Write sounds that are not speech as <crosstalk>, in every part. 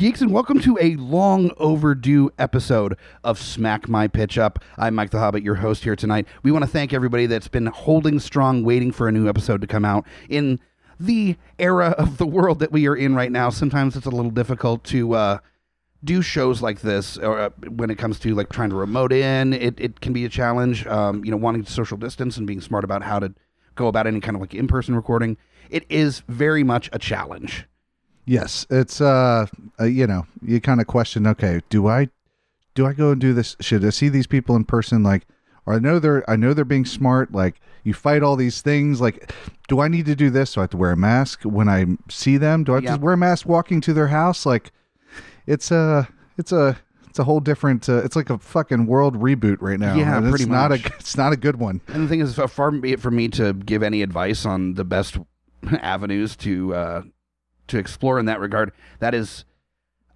Geeks, and welcome to a long overdue episode of Smack My Pitch Up. I'm Mike the Hobbit, your host here tonight. We want to thank everybody that's been holding strong, waiting for a new episode to come out in the era <laughs> of the world that we are in right now. Sometimes it's a little difficult to uh, do shows like this, or uh, when it comes to like trying to remote in, it, it can be a challenge. Um, you know, wanting to social distance and being smart about how to go about any kind of like in person recording. It is very much a challenge. Yes, it's uh, uh you know, you kind of question, okay, do I do I go and do this? Should I see these people in person like or I know they're I know they're being smart, like you fight all these things like do I need to do this? Do I have to wear a mask when I see them? Do I have Yeah. to wear a mask walking to their house? Like it's a it's a it's a whole different uh, it's like a fucking world reboot right now. Yeah, and it's pretty not much. a it's not a good one. And the thing is, far be it for me to give any advice on the best <laughs> avenues to uh, to explore in that regard. That is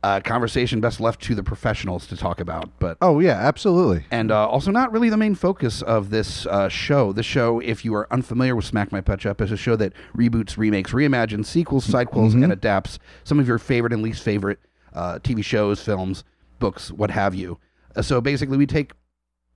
a conversation best left to the professionals to talk about. But Oh yeah, absolutely. and uh, also not really the main focus of this uh, show. The show, if you are unfamiliar with Smack My Pitch Up, is a show that reboots, remakes, reimagines, sequels, sequels, and adapts some of your favorite and least favorite uh, TV shows, films, books, what have you. Uh, so basically, we take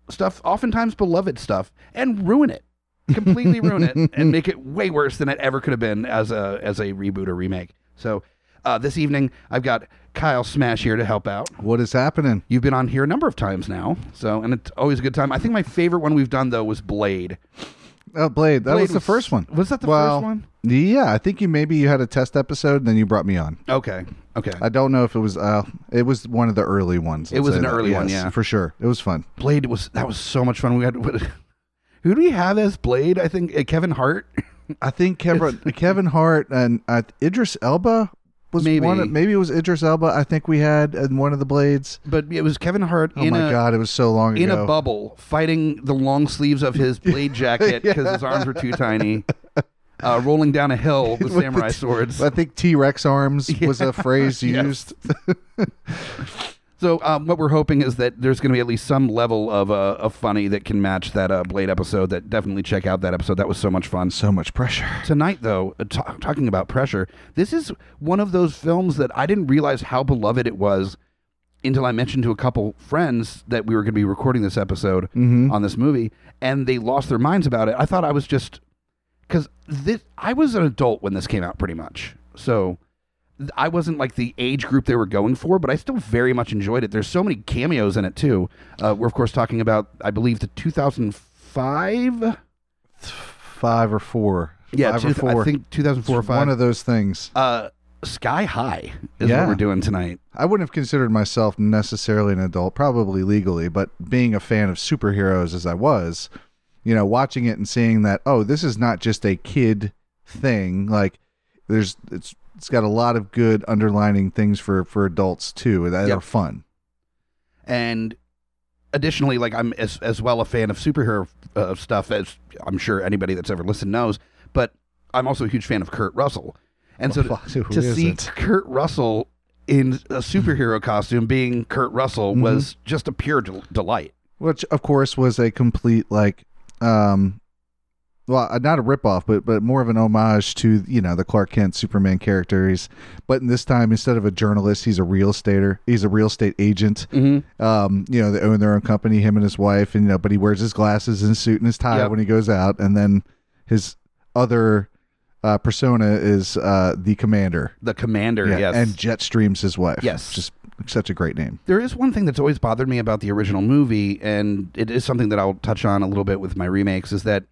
stuff, oftentimes beloved stuff, and ruin it. Completely ruin it <laughs> and make it way worse than it ever could have been as a as a reboot or remake. So uh, this evening, I've got Kyle Smash here to help out. What is happening? You've been on here a number of times now, so and it's always a good time. I think my favorite one we've done though was Blade. Oh, Blade. That Blade was the first one. Was that the Well, first one? Yeah, I think you maybe you had a test episode, and then you brought me on. Okay, okay. I don't know if it was. Uh, it was one of the early ones. It was an that. early one, yeah. for sure. It was fun. Blade was that was so much fun. We had <laughs> who do we have as Blade? I think uh, Kevin Hart. <laughs> I think Kevin <laughs> Kevin Hart and uh, Idris Elba was Maybe. one. Of, maybe it was Idris Elba. I think we had in one of the blades. but it was Kevin Hart Oh in my a god, it was so long in ago. a bubble fighting the long sleeves of his <laughs> blade jacket because his arms were too tiny. <laughs> Uh, rolling down a hill with With samurai the- swords. I think T Rex arms was a phrase used. So um, what we're hoping is that there's going to be at least some level of uh, of funny that can match that uh, Blade episode. That definitely check out that episode. That was so much fun. so much pressure. Tonight, though, uh, ta- talking about pressure, this is one of those films that I didn't realize how beloved it was until I mentioned to a couple friends that we were going to be recording this episode Mm-hmm. on this movie, and they lost their minds about it. I thought I was just because this I was an adult when this came out, pretty much. So I wasn't like the age group they were going for, but I still very much enjoyed it. There's so many cameos in it too. Uh, we're of course talking about, I believe, the 2005. Five or four. Yeah, five two- or four. I think 2004 or five. One of those things. uh, Sky High is Yeah. what we're doing tonight. I wouldn't have considered myself necessarily an adult, probably legally, but being a fan of superheroes as I was, you know, watching it and seeing that, oh, this is not just a kid thing. Like, there's it's it's got a lot of good underlining things for for adults too that Yep. are fun. and additionally like i'm as, as well a fan of superhero uh, stuff as i'm sure anybody that's ever listened knows but i'm also a huge fan of kurt russell and so to, <laughs> to see isn't? kurt russell in a superhero <laughs> costume being kurt russell Mm-hmm. was just a pure del- delight which of course was a complete like um well uh, not a ripoff but but more of an homage to you know the clark kent superman characters but in this time instead of a journalist he's a real estater he's a real estate agent mm-hmm. um you know they own their own company him and his wife and you know but he wears his glasses and suit and his tie Yep. when he goes out and then his other uh persona is uh the commander the commander yeah, yes and jetstream's his wife Yes. just such a great name There is one thing that's always bothered me about the original movie, and it is something that I'll touch on a little bit with my remakes. Is that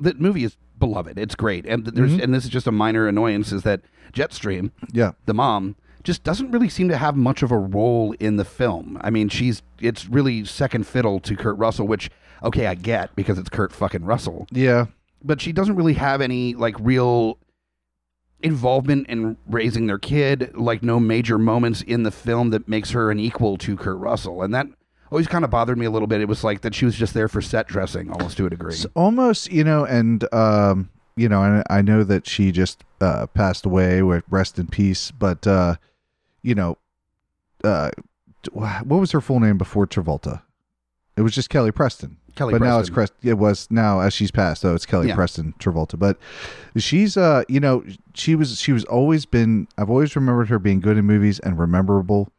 the movie is beloved? It's great, and there's Mhm. and this is just a minor annoyance. Is that Jetstream, yeah the mom, just doesn't really seem to have much of a role in the film. I mean, she's it's really second fiddle to Kurt Russell, which okay, I get because it's Kurt fucking Russell, yeah but she doesn't really have any like real involvement in raising their kid, like no major moments in the film that makes her an equal to Kurt Russell, and that always kind of bothered me a little bit. It was like that she was just there for set dressing, almost to a degree. It's almost, you know, and um, you know, and I know that she just uh, passed away. With rest in peace. But uh, you know, uh, what was her full name before Travolta? It was just Kelly Preston. Kelly but now it's Preston. Crest. It was now as she's passed. though it's Kelly Yeah. Preston Travolta. But she's uh, you know, she was she was always been. I've always remembered her being good in movies and rememberable.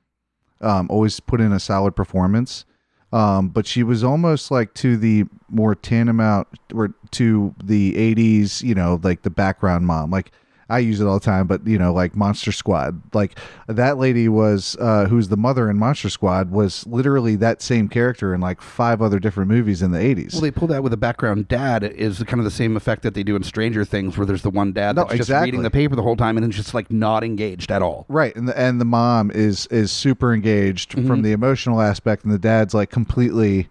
Um, always put in a solid performance. Um, but she was almost like to the more tantamount or to the 80s, you know, like the background mom. Like I use it all the time, but you know, like Monster Squad. Like that lady was uh who's the mother in Monster Squad was literally that same character in like five other different movies in the 80s. Well, they pulled that with a background dad is kind of the same effect that they do in Stranger Things, where there's the one dad No, that's just reading the paper the whole time and then just like not engaged at all. Right, and the and the mom is is super engaged Mm-hmm. from the emotional aspect, and the dad's like completely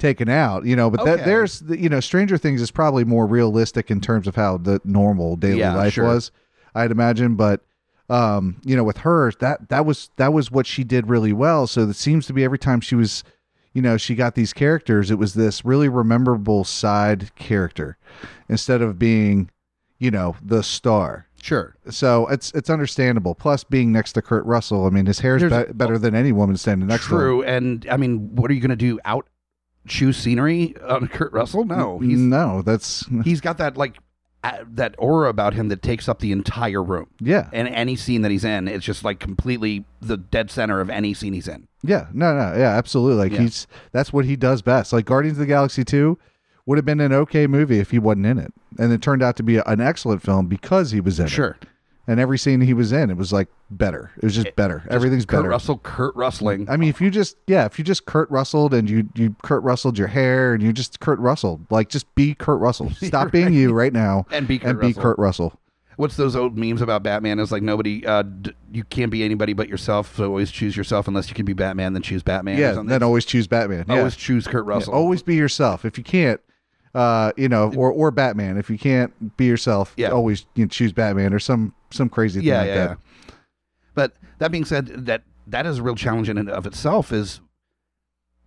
taken out. You know, but that there's you know Stranger Things is probably more realistic in terms of how the normal daily Yeah, life sure. was, I'd imagine. But um, you know, with her, that that was that was what she did really well. So it seems to be every time she was. You know, she got these characters. It was this really rememberable side character instead of being, you know, the star Sure. so it's it's understandable. Plus, being next to Kurt Russell, I mean, his hair's There's- be- better than any woman standing next to him. True. And I mean, what are you going to do? Out choose scenery on <laughs> Kurt Russell? No. He's no, that's <laughs> he's got that like uh, that aura about him that takes up the entire room. yeah, And any scene that he's in, it's just like completely the dead center of any scene he's in. yeah, no, no, yeah, absolutely. Like Yeah. he's that's what he does best. Like Guardians of the Galaxy two would have been an okay movie if he wasn't in it, and it turned out to be an excellent film because he was in it. Sure. And every scene he was in, it was like better. It was just better. Everything's Kurt better. Russell, Kurt Rustling. I mean, if you just yeah, if you just Kurt Russelled and you you Kurt Russelled your hair and you just Kurt Russell, like just be Kurt Russell. <laughs> Stop being you right now <laughs> And be Kurt and be Russell. Kurt Russell. What's those old memes about Batman? Is like nobody, uh, d- you can't be anybody but yourself. So always choose yourself. Unless you can be Batman, then choose Batman. Yeah, then always choose Batman. Yeah. always choose Kurt Yeah, Russell. always be yourself. If you can't, uh, you know, or or Batman. If you can't be yourself, Yeah. always you know, choose Batman or some some crazy thing yeah, like yeah, that. yeah. But that being said, that that is a real challenge in and of itself. Is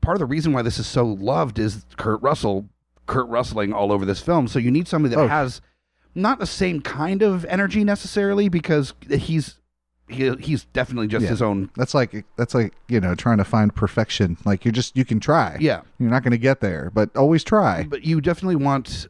part of the reason why this is so loved is Kurt Russell, Kurt Rustling all over this film. So you need somebody that Oh. has not the same kind of energy necessarily because he's he, he's definitely just Yeah. his own. That's like that's like you know trying to find perfection. Like you're just you can try. Yeah, You're not going to get there, but always try. but you definitely want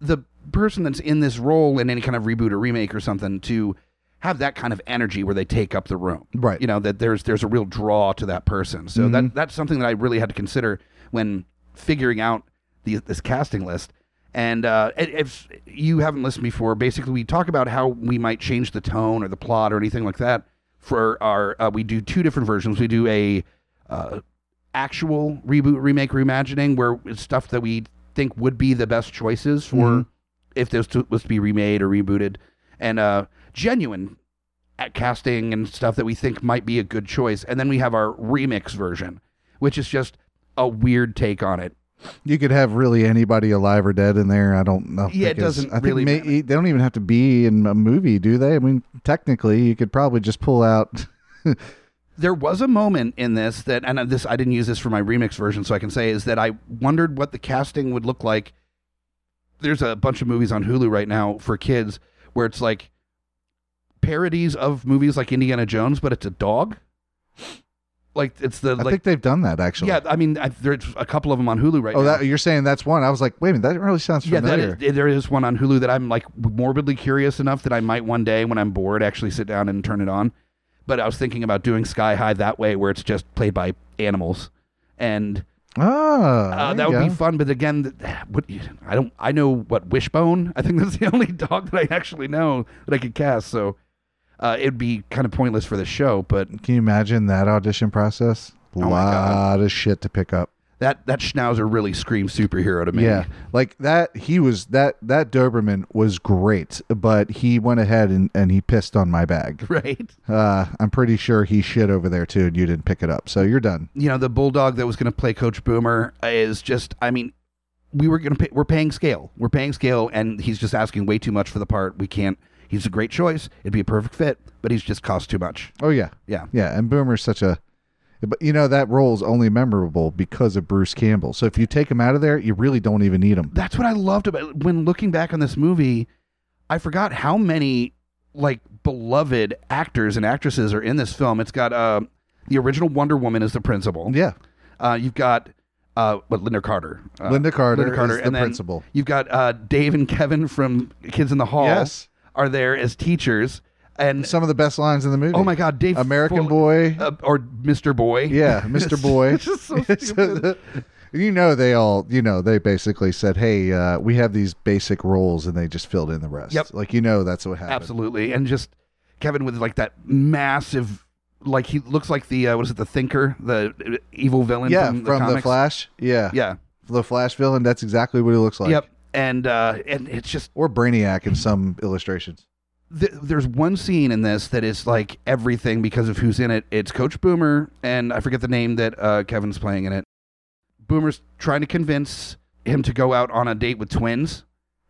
the person that's in this role in any kind of reboot or remake or something to have that kind of energy where they take up the room. Right. You know that there's there's a real draw to that person. So Mhm. that that's something that I really had to consider when figuring out the, this casting list. And uh, if you haven't listened before, basically we talk about how we might change the tone or the plot or anything like that for our. Uh, we do two different versions. We do a uh, actual reboot, remake, reimagining, where it's stuff that we think would be the best choices for Mhm. if this was to be remade or rebooted, and uh, genuine at casting and stuff that we think might be a good choice. And then we have our remix version, which is just a weird take on it. You could have really anybody alive or dead in there. I don't know. Yeah, it doesn't I think really may, they don't even have to be in a movie, do they? I mean, technically, you could probably just pull out. <laughs> There was a moment in this that, and this I didn't use this for my remix version, so I can say is that I wondered what the casting would look like. There's a bunch of movies on Hulu right now for kids where it's like parodies of movies like Indiana Jones, but it's a dog. Like it's the I like think they've done that actually. yeah. I mean, I, there's a couple of them on Hulu right Oh, now. that you're saying that's one. I was like, wait a minute, that really sounds yeah, familiar. is, there is one on Hulu that I'm like morbidly curious enough that I might one day when I'm bored actually sit down and turn it on. But I was thinking about doing Sky High that way, where it's just played by animals, and Ah, uh, that would be fun. But again, what I don't, I know what Wishbone. I think that's the <laughs> only dog that I actually know that I could cast. So uh, it'd be kind of pointless for the show. But Can you imagine that audition process? A Oh my lot of shit to pick up. that that Schnauzer really screams superhero to me. Yeah, like that. He was that that Doberman was great, but he went ahead and, and he pissed on my bag. <laughs> right. Uh, I'm pretty sure he shit over there too, and you didn't pick it up. So you're done. you know the bulldog that was going to play coach boomer is just i mean we were going to pay we're paying scale we're paying scale and he's just asking way too much for the part we can't He's a great choice. It'd be a perfect fit, but he's just cost too much. Oh yeah, Yeah. yeah. And Boomer's such a, but you know that role is only memorable because of Bruce Campbell. So if you take him out of there, you really don't even need him. That's what I loved about when looking back on this movie. I forgot how many like beloved actors and actresses are in this film. It's got uh, the original Wonder Woman as the principal. Yeah, Uh, you've got uh, what Lynda Carter. Uh, Lynda Carter, Lynda Carter, is the then principal. You've got uh, Dave and Kevin from Kids in the Hall. Yes. Are there as teachers, and Some of the best lines in the movie. oh my God, Dave American Full- Boy. uh, or Mr. Boy. Yeah, <laughs> Mr. Boy. It's <laughs> just so <laughs> stupid. you know they all you know they basically said hey uh, we have these basic roles and they just filled in the rest Yep. like you know that's what happened Absolutely, and just Kevin with like that massive, like he looks like the uh, what is it, the Thinker, the uh, evil villain yeah from from, the, the, flash yeah Yeah. the flash villain that's exactly what he looks like yep. And uh, and it's just or brainiac in some illustrations th- there's one scene in this that is like everything because of who's in it. It's Coach Boomer, and I forget the name that uh, Kevin's playing in it. Boomer's trying to convince him to go out on a date with twins.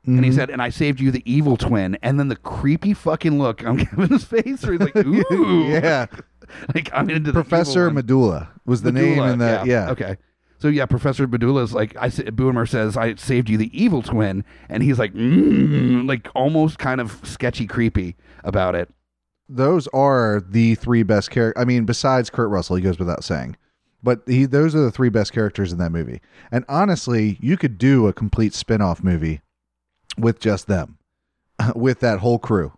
And he Mhm. said, and I saved you the evil twin. And then the creepy fucking look on <laughs> Kevin's face where he's like, <laughs> ooh. yeah <laughs> Like, I'm into the professor medulla was the name in the yeah, Okay. So yeah, Professor Medulla's like I Boomer says I saved you the evil twin, and he's like, mm, like almost kind of sketchy, creepy about it. those are the three best characters. I mean, besides Kurt Russell, he goes without saying, but he those are the three best characters in that movie. And honestly, you could do a complete spin-off movie with just them, <laughs> with that whole crew,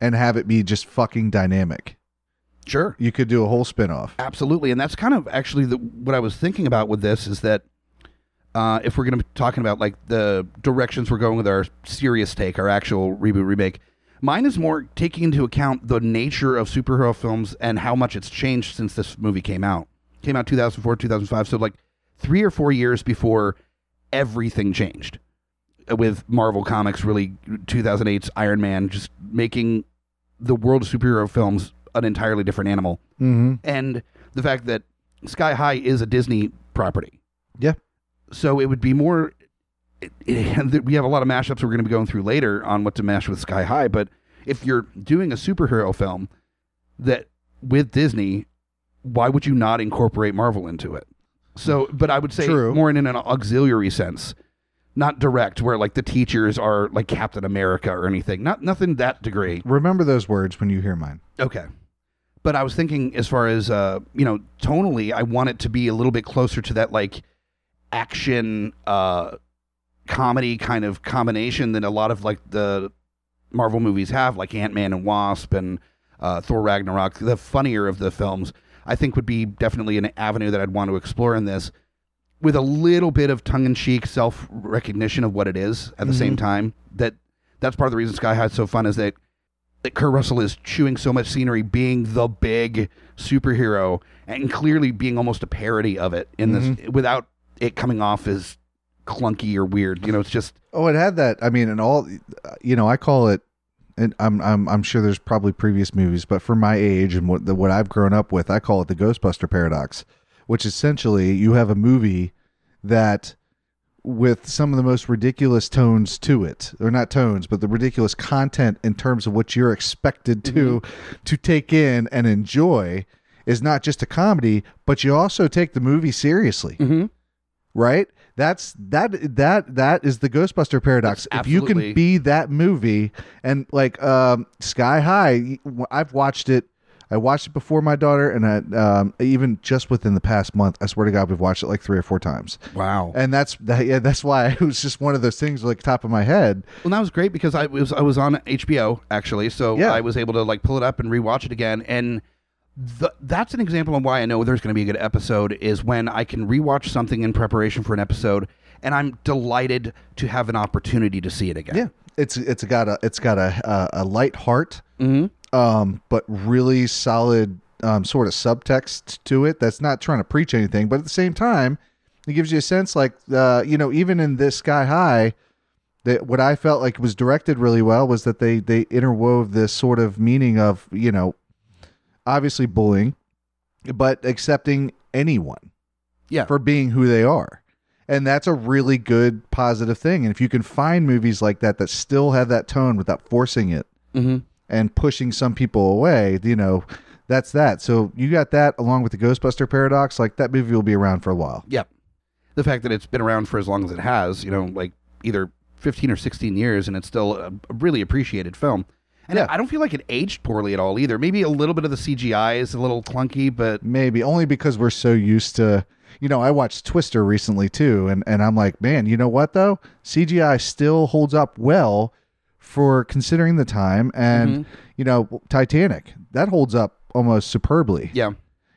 and have it be just fucking dynamic. Sure. You could do a whole spin-off. Absolutely, and that's kind of actually the, what I was thinking about with this is that uh, if we're going to be talking about like the directions we're going with our serious take, our actual reboot remake, mine is more taking into account the nature of superhero films and how much it's changed since this movie came out. Came out 2004, 2005, so like three or four years before everything changed with Marvel Comics, really 2008's Iron Man, just making the world of superhero films an entirely different animal Mm-hmm. and the fact that Sky High is a Disney property. Yeah. So it would be more. It, it, <laughs> we have a lot of mashups we're going to be going through later on what to mash with Sky High, but if you're doing a superhero film that with Disney, why would you not incorporate Marvel into it? So, but I would say True. more in an auxiliary sense, not direct, where like the teachers are like Captain America or anything. Not nothing that degree. Remember those words when you hear mine. Okay. But I was thinking as far as uh, you know, tonally, I want it to be a little bit closer to that like action uh comedy kind of combination that a lot of like the Marvel movies have, like Ant Man and Wasp and uh, Thor Ragnarok. The funnier of the films, I think, would be definitely an avenue that I'd want to explore in this, with a little bit of tongue in cheek self recognition of what it is at the same time. That that's part of the reason Sky High's so fun is that that Kurt Russell is chewing so much scenery, being the big superhero, and clearly being almost a parody of it in this, mm-hmm. without it coming off as clunky or weird. You know, it's just Oh, it had that. I mean, and all, you know, I call it. And I'm I'm I'm sure there's probably previous movies, but for my age and what the, what I've grown up with, I call it the Ghostbuster paradox, which essentially you have a movie that with some of the most ridiculous tones to it, or not tones, but the ridiculous content in terms of what you're expected to to take in and enjoy is not just a comedy, but you also take the movie seriously Mhm. right? That's that that that is the Ghostbuster paradox. If you can be that movie and like um, Sky High, I've watched it. I watched it before my daughter, and I, um, even just within the past month, I swear to God, we've watched it like three or four times. wow. And that's that. Yeah, that's why <laughs> it was just one of those things, like top of my head. Well, that was great because I was I was on HBO actually, so Yeah. I was able to like pull it up and rewatch it again, and the, that's an example of why I know there's going to be a good episode is when I can rewatch something in preparation for an episode, and I'm delighted to have an opportunity to see it again. Yeah, it's it's got a it's got a a, a light heart, hmm um, but really solid um, sort of subtext to it that's not trying to preach anything, but at the same time, it gives you a sense like uh, you know even in this Sky High, that what I felt like was directed really well was that they they interwove this sort of meaning of you know obviously bullying, but accepting anyone Yeah. for being who they are. And that's a really good positive thing. And if you can find movies like that that still have that tone without forcing it, hmm and pushing some people away. You know, that's that. So you got that along with the Ghostbuster paradox. Like that movie will be around for a while. Yep. The fact that it's been around for as long as it has, you know, like either 15 or 16 years, and it's still a, really appreciated film. And Yeah. I don't feel like it aged poorly at all either. Maybe a little bit of the CGI is a little clunky, but Maybe only because we're so used to. You know, I watched Twister recently too, and and I'm like, man, you know what though? CGI still holds up well for considering the time, and you know, Titanic that holds up almost superbly. yeah.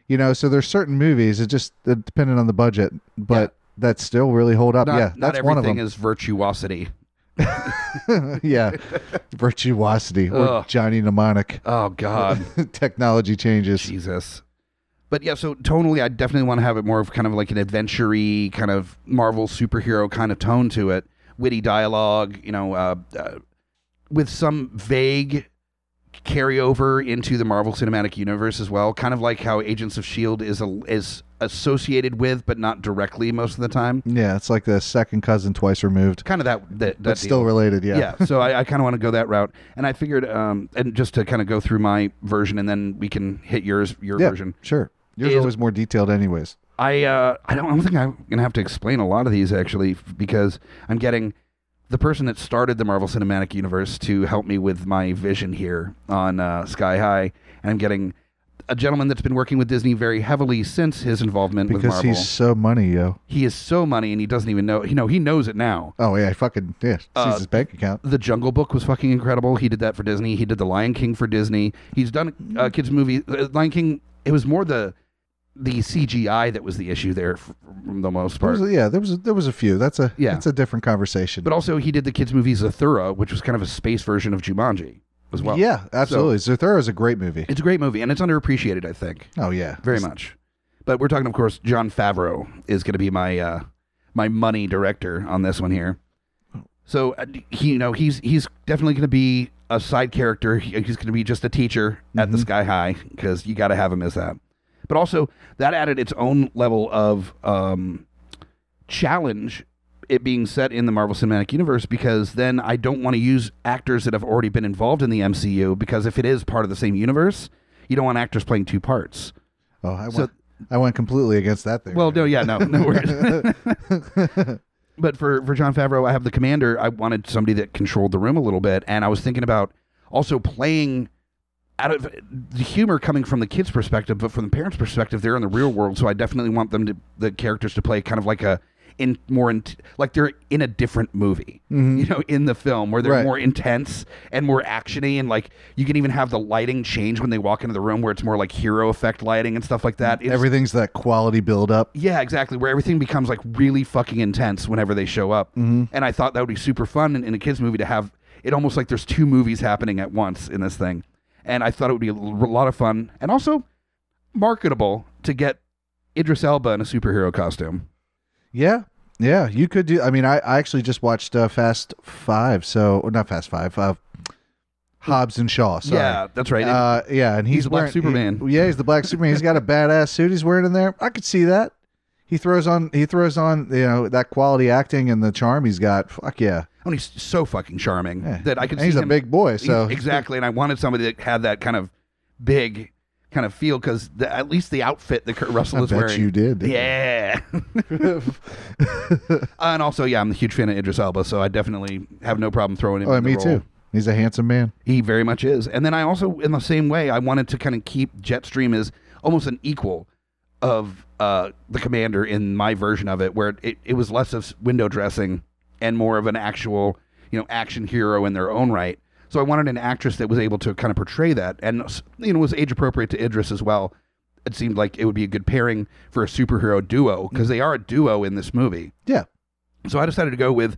You know, so there's certain movies it just uh, depending on the budget, but that still really hold up. Not, yeah, not that's one of everything them. is virtuosity. <laughs> yeah, <laughs> virtuosity or Ugh. Johnny Mnemonic. Oh, God. <laughs> Technology changes. Jesus. But yeah, so tonally, I definitely want to have it more of kind of like an adventure kind of Marvel superhero kind of tone to it. Witty dialogue, you know, uh, uh, with some vague carryover into the Marvel Cinematic Universe as well. Kind of like how Agents of Shield is a, is associated with, but not directly most of the time. Yeah, it's like the second cousin twice removed, Kind of that that, that but still deal. related. Yeah. yeah. so I, I kind of want to go that route, and I figured, um, and just to kind of go through my version, and then we can hit yours, your Yeah, version. Sure. Yours Is- always more detailed, anyways. I uh, I don't, I don't think I'm gonna have to explain a lot of these actually because I'm getting the person that started the Marvel Cinematic Universe to help me with my vision here on uh, Sky High, and I'm getting a gentleman that's been working with Disney very heavily since his involvement with Because Marvel. he's so money, yo. He is so money, and he doesn't even know. You know, he knows it now. Oh yeah, fucking yeah. Sees Uh, his bank account. The Jungle Book was fucking incredible. He did that for Disney. He did the Lion King for Disney. He's done uh, kids movie. Uh, Lion King. It was more the the CGI that was the issue there for, the most There part. was yeah, there was a, there was a few. That's a Yeah. That's a different conversation. But also, he did the kids' movie Zathura, which was kind of a space version of Jumanji as well. yeah, absolutely. Zathura is a great movie. It's a great movie, and it's underappreciated, I think, Oh yeah, very It's- much. But we're talking, of course, Jon Favreau is going to be my uh, my money director on this one here. So uh, he, you know, he's he's definitely going to be a side character. He- he's going to be just a teacher at the Sky High because you got to have him as that. But also that added its own level of um, challenge. It being set in the Marvel Cinematic Universe because then I don't want to use actors that have already been involved in the MCU because if it is part of the same universe, you don't want actors playing two parts. Oh, I So- went I went completely against that thing. Well, no, yeah, no, no worries. <laughs> but for for Jon Favreau, I have the commander. I wanted somebody that controlled the room a little bit, and I was thinking about also playing out of the humor coming from the kids' perspective, but from the parents' perspective, they're in the real world. So I definitely want them to the characters to play kind of like a in more in, like they're in a different movie, you know, in the film where they're Right. more intense and more actiony, and like you can even have the lighting change when they walk into the room where it's more like hero effect lighting and stuff like that. It's- Everything's that quality build up. yeah, exactly. Where everything becomes like really fucking intense whenever they show up. Mm-hmm. And I thought that would be super fun in, in a kids movie to have it almost like there's two movies happening at once in this thing. And I thought it would be a lot of fun and also marketable to get Idris Elba in a superhero costume. Yeah. Yeah, you could do. I mean, I, I actually just watched uh, Fast Five, so or not Fast Five, uh, Hobbs and Shaw. Sorry. Yeah, that's right. Uh, yeah, and he's, He's the Black Superman. he- yeah, he's the Black Superman. He's got a badass suit he's wearing in there. I could see that. He throws on he throws on you know that quality acting and the charm he's got. Fuck yeah. And he's so fucking charming Yeah. that I could And see he's a big boy, so exactly. And I wanted somebody that had that kind of big kind of feel because at least the outfit that Kurt Russell I is bet wearing. you did. Yeah. <laughs> and also, yeah, I'm a huge fan of Idris Elba, so I definitely have no problem throwing him. Oh, in the me too. He's a handsome man. He very much is. And then I also, in the same way, I wanted to kind of keep Jetstream as almost an equal of uh, the commander in my version of it, where it, it was less of window dressing and more of an actual, you know, action hero in their own right. So I wanted an actress that was able to kind of portray that, and you know, was age appropriate to Idris as well. It seemed like it would be a good pairing for a superhero duo because they are a duo in this movie. Yeah. So I decided to go with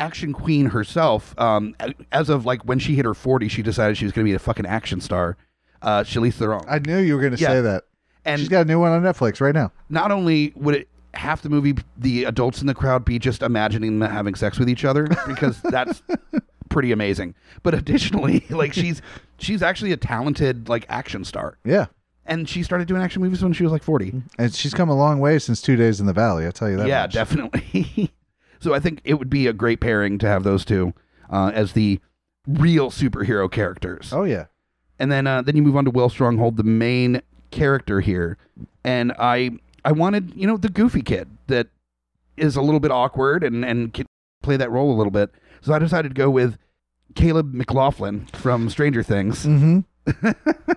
action queen herself. Um, as of like when she hit her 40, she decided she was going to be a fucking action star. Uh, Charlize Theron. I knew you were going to Yeah. say that. and She's got a new one on Netflix right now. not only would it half the movie the adults in the crowd be just imagining them having sex with each other because <laughs> that's pretty amazing but additionally <laughs> like she's she's actually a talented like action star Yeah. and she started doing action movies when she was like 40 And she's come a long way since Two Days in the Valley. I'll tell you that. yeah much. definitely <laughs> so i think it would be a great pairing to have those two uh, as the real superhero characters. Oh yeah. And then uh, then you move on to Will Stronghold, the main character here, and I I wanted you know the goofy kid that is a little bit awkward and and can play that role a little bit. So I decided to go with Caleb McLaughlin from Stranger Things, Mm-hmm. <laughs>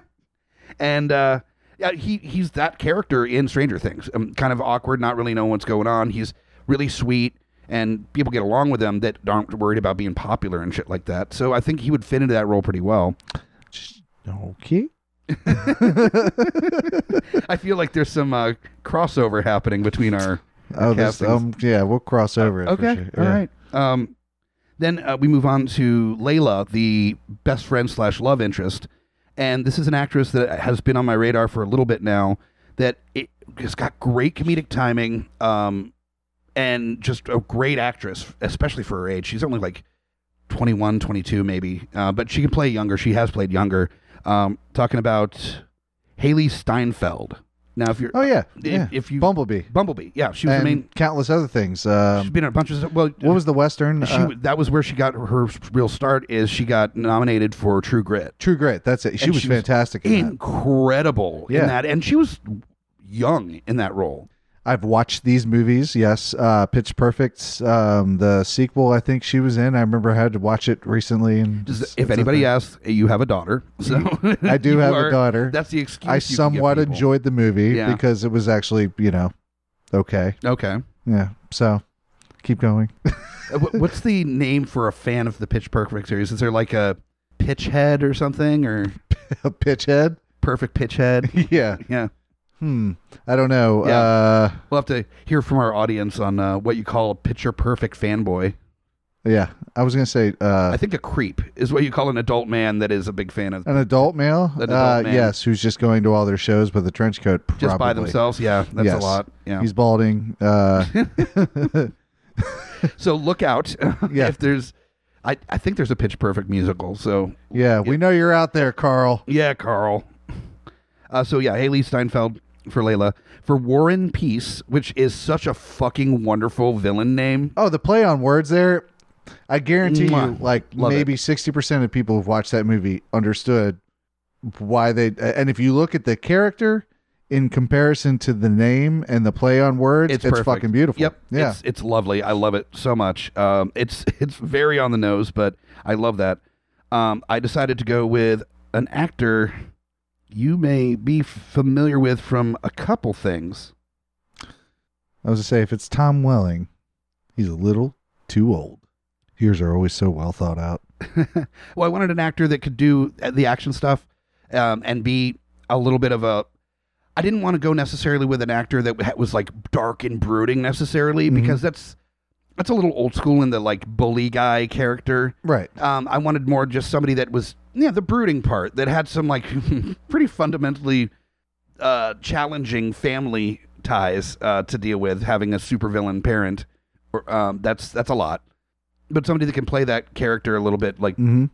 and uh, yeah, he he's that character in Stranger Things. Um, kind of awkward, not really knowing what's going on. He's really sweet. And people get along with him that aren't worried about being popular and shit like that. So I think he would fit into that role pretty well. Okay. <laughs> I feel like there's some uh, crossover happening between our. Oh, this, castings. um, yeah, we'll cross over. it for okay, sure. all Yeah. right. Um, then uh, we move on to Layla, the best friend slash love interest, and this is an actress that has been on my radar for a little bit now. That it has got great comedic timing, um, and just a great actress, especially for her age. She's only like 21, 22 maybe, uh, but she can play younger. She has played younger. Um, talking about Hailee Steinfeld. Now, if you're Oh yeah, if, yeah. if you Bumblebee Bumblebee, yeah, she was and the main. countless other things. She's Um, been in a bunch of well. what was the western? she, Uh, that was where she got her, her real start. Is she got nominated for True Grit? True Grit. That's it. She And was she was fantastic in that. Incredible Yeah. in that, and she was young in that role. I've watched these movies. Yes, uh, Pitch Perfect, um, the sequel. I think she was in. I remember I had to watch it recently. And Just, if anybody asks, you have a daughter, so <laughs> I do <laughs> have are- a daughter. That's the excuse. I you can give somewhat enjoyed the movie Yeah. because it was actually, you know, okay. Okay, Yeah. So keep going. <laughs> Uh, what's the name for a fan of the Pitch Perfect series? Is there like a pitch head or something, or A pitch head. perfect pitch head? yeah. yeah, Hmm. I don't know. Yeah. Uh, we'll have to hear from our audience on uh, what you call a picture perfect fanboy. yeah. I was gonna say uh, I think a creep is what you call an adult man that is a big fan of an adult male. An adult uh, man. Yes, who's just going to all their shows with a trench coat. just by themselves. Yeah, that's Yes. a lot. Yeah. He's balding. Uh, <laughs> so look out <laughs> Yeah. if there's. I, I think there's a Pitch Perfect musical. So yeah, we know you're out there, Carl. yeah, Carl. Uh, so yeah, Hailee Steinfeld for Layla for Warren Peace, which is such a fucking wonderful villain name. Oh, the play on words there. I guarantee you, like Love maybe sixty percent of people who've watched that movie understood why they. And if you look at the character in comparison to the name and the play on words, It's it's, fucking beautiful. Yep. Yeah. It's, it's lovely. I love it so much. Um, it's <laughs> it's very on the nose, but I love that. Um, I decided to go with an actor you may be familiar with from a couple things. I was to say, if it's Tom Welling, he's a little too old. Yours are always so well thought out. <laughs> well, I wanted an actor that could do uh, the action stuff um, and be a little bit of a. I didn't want to go necessarily with an actor that was like dark and brooding necessarily Mhm. because that's that's a little old school in the like bully guy character. Right. Um, I wanted more just somebody that was yeah the brooding part that had some like <laughs> pretty fundamentally uh, challenging family ties uh, to deal with having a supervillain parent. Or, um, that's that's a lot, but somebody that can play that character a little bit like Mm-hmm.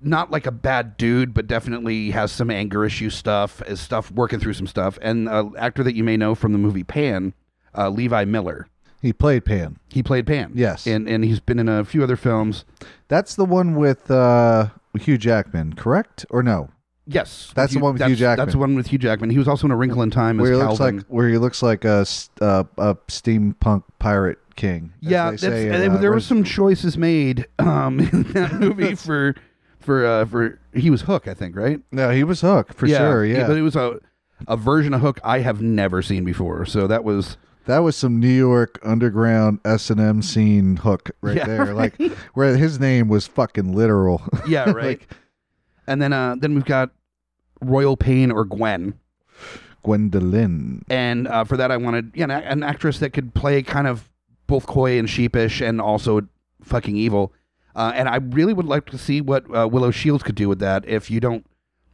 not like a bad dude, but definitely has some anger issue stuff, is stuff working through some stuff. And uh, actor that you may know from the movie Pan, uh, Levi Miller. He played Pan. He played Pan. Yes. and and he's been in a few other films. That's the one with uh, Hugh Jackman, correct? Or no? Yes, That's the one with Hugh Jackman. That's the one with Hugh Jackman. He was also in A Wrinkle in Time as Where he Calvin. looks like where he looks like a s- uh, a steampunk pirate king. as yeah, they that's, say in, and uh, there were some choices made um, <laughs> in that movie <laughs> for for uh, for he was Hook, I think, right? No, he was Hook for sure. Yeah, but it was a a version of Hook I have never seen before. So that was that was some New York underground S and M scene Hook right Yeah, there. Like <laughs> where his name was fucking literal. <laughs> yeah, right. Like- and then uh, then we've got Royal Pain or Gwen. Gwendolyn. and uh, for that I wanted yeah, an, an actress that could play kind of both coy and sheepish and also fucking evil. Uh, and I really would like to see what uh, Willow Shields could do with that. If you don't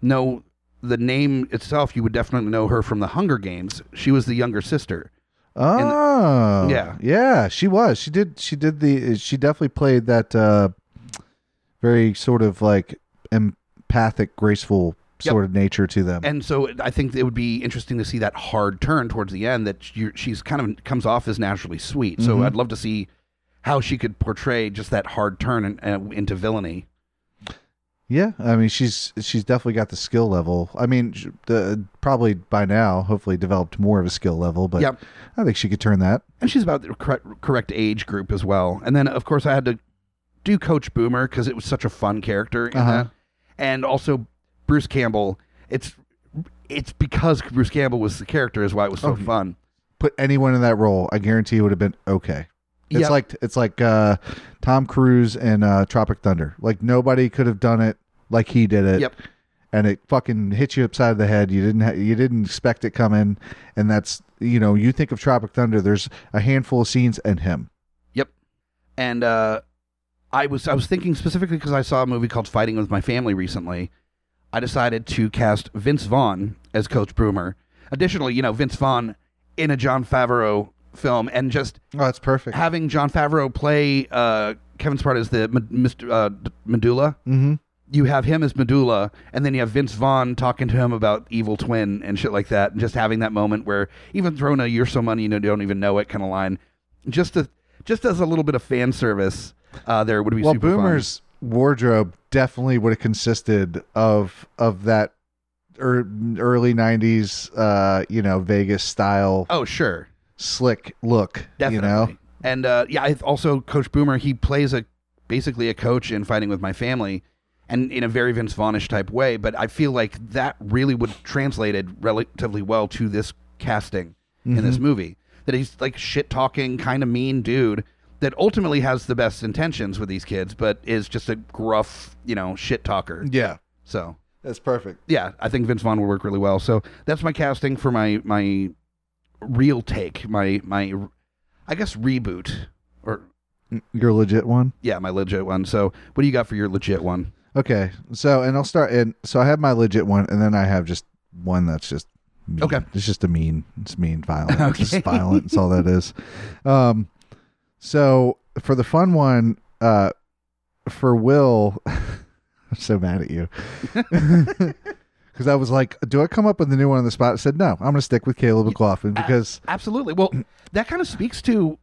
know the name itself, you would definitely know her from the Hunger Games. She was the younger sister. Oh, Yeah. yeah. She was. She did. She did the. She definitely played that uh, very sort of like empathic, graceful Yep. sort of nature to them. And so I think it would be interesting to see that hard turn towards the end that she's kind of comes off as naturally sweet. So Mhm. I'd love to see how she could portray just that hard turn in, uh, into villainy. Yeah, I mean she's she's definitely got the skill level. I mean, probably by now, hopefully developed more of a skill level, but Yep. I think she could turn that. and she's about the correct, correct age group as well. And then, of course, I had to do Coach Boomer because it was such a fun character in Uh-huh. that, and also Bruce Campbell. It's it's because Bruce Campbell was the character is why it was so Oh, fun. Put anyone in that role, I guarantee it would have been okay. It's Yep. like it's like uh, Tom Cruise and uh, Tropic Thunder. Like nobody could have done it like he did it. Yep. And it fucking hit you upside the head. You didn't ha- you didn't expect it coming, and that's you know you think of Tropic Thunder. There's a handful of scenes and him. Yep. And uh, I was I was thinking specifically because I saw a movie called Fighting with My Family recently. I decided to cast Vince Vaughn as Coach Boomer. Additionally, you know Vince Vaughn in a Jon Favreau film, and just Oh, that's perfect. having Jon Favreau play uh, Kevin Smart as the Mr. Uh, Medulla. mm-hmm. You have him as Medulla, and then you have Vince Vaughn talking to him about Evil Twin and shit like that, and just having that moment where even throwing a "You're so money you know, don't even know it" kind of line, just to just as a little bit of fan service, uh, there would be Well, super fun. Boomer's wardrobe definitely would have consisted of of that er, early '90s, uh, you know, Vegas style Oh, sure. Slick look. Definitely. You know, And uh, yeah, I also Coach Boomer. He plays a basically a coach in Fighting with My Family, and in a very Vince Vaughnish type way. But I feel like that really would translated relatively well to this casting in this movie. That he's like shit talking, kind of mean dude that ultimately has the best intentions with these kids, but is just a gruff, you know, shit talker. yeah, So that's perfect. yeah, I think Vince Vaughn will work really well. So that's my casting for my my real take, my my I guess reboot or Your legit one. yeah, my legit one. So what do you got for your legit one? Okay, so and I'll start. And so I have my legit one, and then I have just one that's just mean. Okay. It's just a mean. It's mean, violent. It's Okay. just violent. That's all that is. <laughs> Um, so for the fun one, uh, for Will, <laughs> I'm so mad at you <laughs> because I was like, do I come up with a new one on the spot? I said no. I'm going to stick with Caleb McLaughlin because Absolutely. Well, that kind of speaks to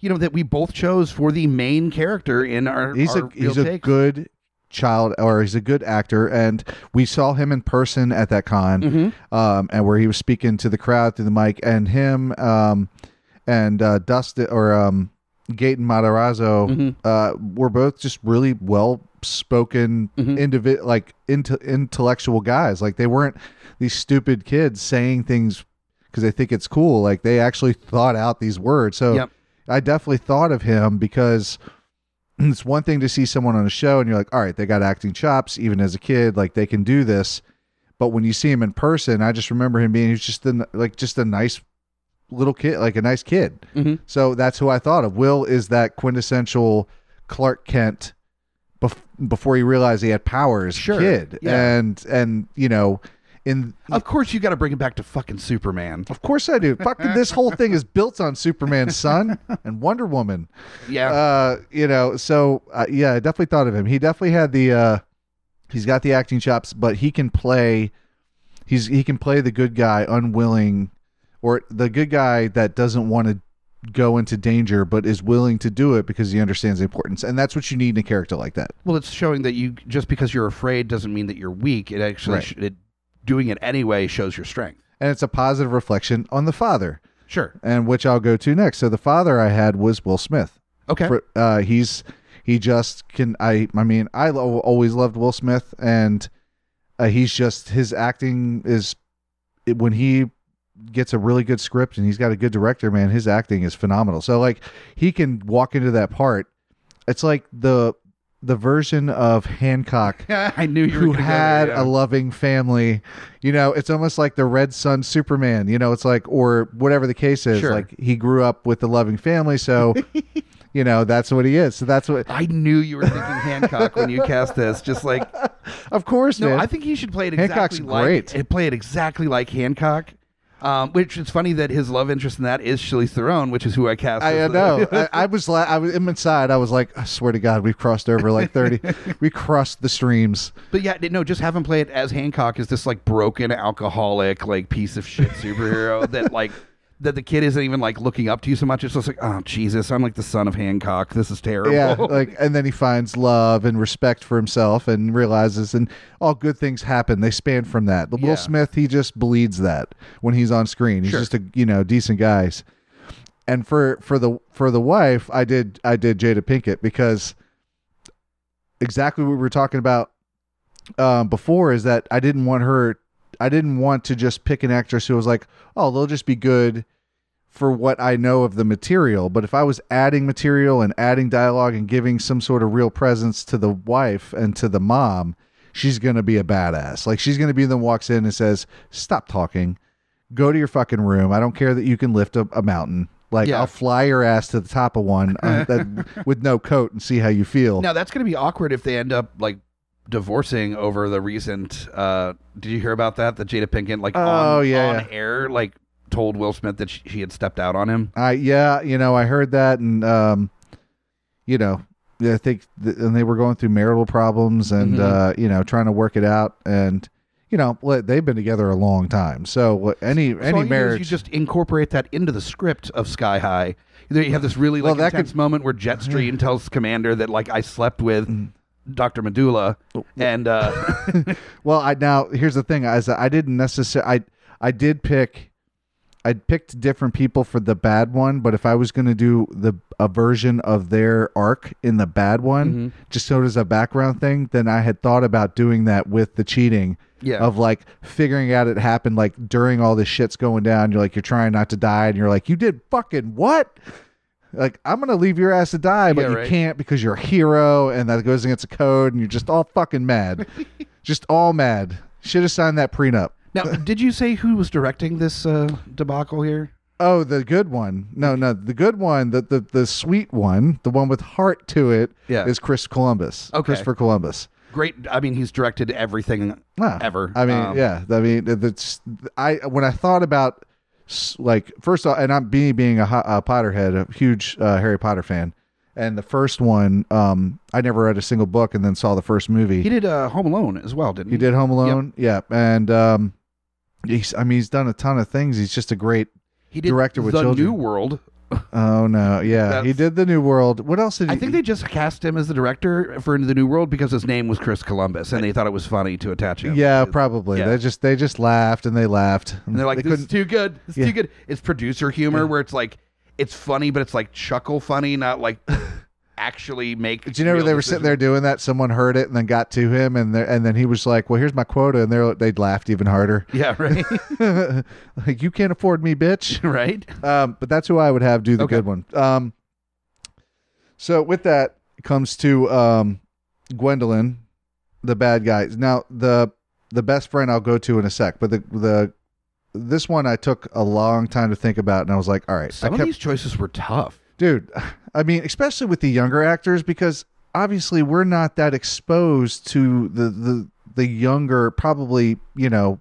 you know that we both chose for the main character in our he's our a he's real a good child or he's a good actor and we saw him in person at that con Mhm. um and where he was speaking to the crowd through the mic and him um and uh Dustin or um Gaten Matarazzo Mhm. uh were both just really well spoken Mhm. individ like into intellectual guys like they weren't these stupid kids saying things because they think it's cool like they actually thought out these words so Yep. I definitely thought of him because it's one thing to see someone on a show and you're like, all right, they got acting chops, even as a kid, like they can do this. But when you see him in person, I just remember him being he's just a, like just a nice little kid, like a nice kid. Mhm. So that's who I thought of. Will is that quintessential Clark Kent bef- before he realized he had powers Sure, kid, yeah. and and you know, in Of course, you got to bring him back to fucking Superman. of course I do. Fucking this whole thing is built on Superman's son <laughs> and Wonder Woman. Yeah. Uh, you know, so uh, yeah, I definitely thought of him. He definitely had the uh he's got the acting chops, but he can play he's he can play the good guy unwilling or the good guy that doesn't want to go into danger but is willing to do it because he understands the importance. And that's what you need in a character like that. Well, it's showing that you just because you're afraid doesn't mean that you're weak. It actually Right. sh- it, doing it anyway shows your strength. And it's a positive reflection on the father, Sure. and which I'll go to next. So the father I had was Will Smith. Okay. For, uh, he's he just can I I mean I lo- always loved Will Smith and uh, he's just his acting is when he gets a really good script and he's got a good director man his acting is phenomenal so like he can walk into that part it's like the the version of Hancock <laughs> I knew you who gonna go had yeah. a loving family. You know, it's almost like the Red Sun Superman. You know, it's like or whatever the case is. Sure. Like he grew up with a loving family, so <laughs> you know that's what he is. So that's what. I knew you were thinking Hancock when you cast this. Just like <laughs> Of course, no, man. I think he should play it Hancock's exactly like great. eh, play it exactly like Hancock. Um, which is funny that his love interest in that is Charlize Theron, which is who I cast. I, I as the- know. I, I was. La- I was inside. I was like, I swear to God, we've crossed over like thirty. <laughs> we crossed the streams. But yeah, no, just have him play it as Hancock is this like broken alcoholic, like piece of shit superhero that like that the kid isn't even like looking up to you so much. It's just like, oh Jesus, I'm like the son of Hancock. This is terrible. Yeah, <laughs> like and then he finds love and respect for himself and realizes and all good things happen. They span from that. The Yeah. Will Smith, he just bleeds that when he's on screen. He's Sure. just a you know decent guy. And for for the for the wife, I did I did Jada Pinkett because exactly what we were talking about um, before is that I didn't want her. I didn't want to just pick an actress who was like, oh, they'll just be good for what I know of the material. But if I was adding material and adding dialogue and giving some sort of real presence to the wife and to the mom, she's going to be a badass. Like she's going to be the one walks in and says, "Stop talking. Go to your fucking room. I don't care that you can lift a, a mountain. Like Yeah. I'll fly your ass to the top of one uh, that, <laughs> with no coat and see how you feel." Now that's going to be awkward if they end up like divorcing over the recent. uh Did you hear about that? That Jada Pinkett like Oh, on, yeah, on yeah. air like told Will Smith that she, she had stepped out on him. I yeah, you know, I heard that, and um, you know, I think, th- and they were going through marital problems, and Mhm. uh, you know, trying to work it out, and you know, well, they've been together a long time, so what- any So any you do is marriage, you just incorporate that into the script of Sky High. There you have this really Well, like that intense could- moment where Jetstream <sighs> tells Commander that like I slept with Dr. Medulla, and uh, <laughs> well, I now here's the thing, as I didn't necessarily, I I did pick. I picked different people for the bad one, but if I was going to do the a version of their arc in the bad one, Mhm. just so as a background thing, then I had thought about doing that with the cheating. Yeah. Of like figuring out it happened like during all this shit's going down. You're like you're trying not to die, and you're like you did fucking what? Like I'm gonna leave your ass to die, but Yeah, you right. can't because you're a hero, and that goes against the code, and you're just all fucking mad, <laughs> just all mad. Should have signed that prenup. now, <laughs> did you say who was directing this uh, debacle here? Oh, the good one. No, no, the good one, the the, the sweet one, the one with heart to it, is Yeah. is Chris Columbus. Okay. Christopher Columbus. Great. I mean, he's directed everything Ah, ever. I mean, Um, yeah. I mean, that's I when I thought about like first off, and I'm being being a, a Potterhead, a huge uh, Harry Potter fan, and the first one, um, I never read a single book, and then saw the first movie. He did uh, Home Alone as well, didn't he? He did Home Alone, yeah, and um, he's I mean he's done a ton of things. He's just a great. He did Director with the children. New World. Oh no, yeah, he did the New World. What else did he? I think they just cast him as the director for the New World because his name was Chris Columbus, and they thought it was funny to attach him. Yeah, probably. yeah. They just they just laughed and they laughed. And they're like, they "This is too good. It's Yeah. too good." It's producer humor where it's like, it's funny, but it's like chuckle funny, not like <laughs> actually make. Did you know they were sitting there doing that? Someone heard it and then got to him, and and then he was like, "Well, here's my quota," and they they laughed even harder. Yeah, right, <laughs> like you can't afford me, bitch. <laughs> right. Um, but that's who I would have do the Okay. good one. Um, so with that comes to um, Gwendolyn, the bad guy. Now the the best friend I'll go to in a sec, but the the this one I took a long time to think about, and I was like, all right, Some I of kept, these choices were tough. Dude. <laughs> I mean, especially with the younger actors, because obviously we're not that exposed to the the the younger, probably you know.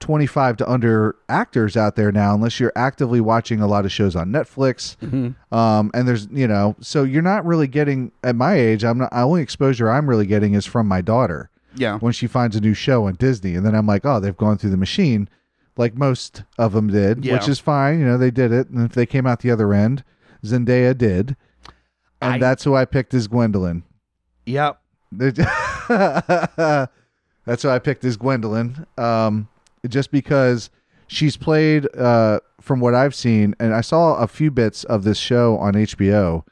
25 to under actors out there now unless you're actively watching a lot of shows on Netflix um and there's you know so you're not really getting at my age i'm not the only exposure i'm really getting is from my daughter Yeah, when she finds a new show on disney and then i'm like oh they've gone through the machine like most of them did Yeah. which is fine you know they did it and if they came out the other end zendaya did and I- that's who i picked as gwendolyn. Yep. <laughs> that's who i picked as gwendolyn um just because she's played uh from what i've seen and i saw a few bits of this show on hbo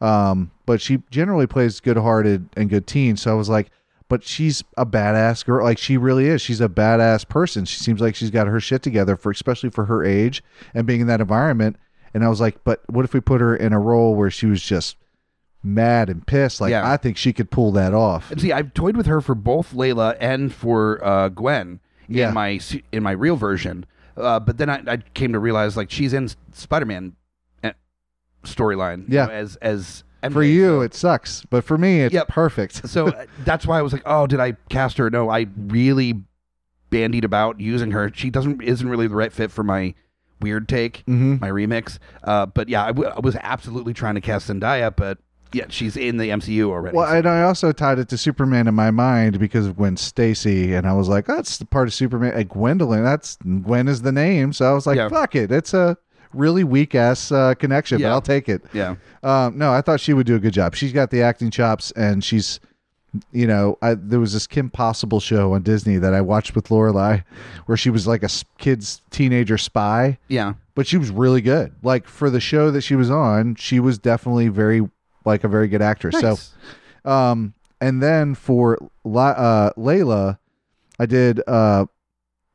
um but she generally plays good-hearted and good teen so i was like but she's a badass girl like she really is. She's a badass person. She seems like she's got her shit together for especially for her age and being in that environment and i was like but what if we put her in a role where she was just mad and pissed like Yeah. i think she could pull that off And see, I've toyed with her for both Layla and for uh, Gwen Yeah. in my se- in my real version. Uh, but then I, I came to realize like she's in Spider Man storyline. you Yeah. know, as as for you it sucks but for me it's Yep. perfect <laughs> so uh, that's why I was like, oh, did I cast her? No, I really bandied about using her. She doesn't isn't really the right fit for my weird take, hmm my remix. Uh, but yeah, I, w- I was absolutely trying to cast Zendaya, but yeah, she's in the MCU already. well so- and i also tied it to superman in my mind because of gwen stacy and i was like that's the part of superman like gwendolyn that's gwen is the name so i was like Yeah. fuck it it's a really weak ass uh, connection, Yeah. but I'll take it. Yeah. Um, no, I thought she would do a good job. She's got the acting chops, and she's, you know, I, there was this Kim Possible show on Disney that I watched with Lorelai, where she was like a kid's teenager spy, Yeah. but she was really good. Like for the show that she was on, she was definitely very like a very good actress. Nice. So, um, and then for La- uh, Layla, I did uh,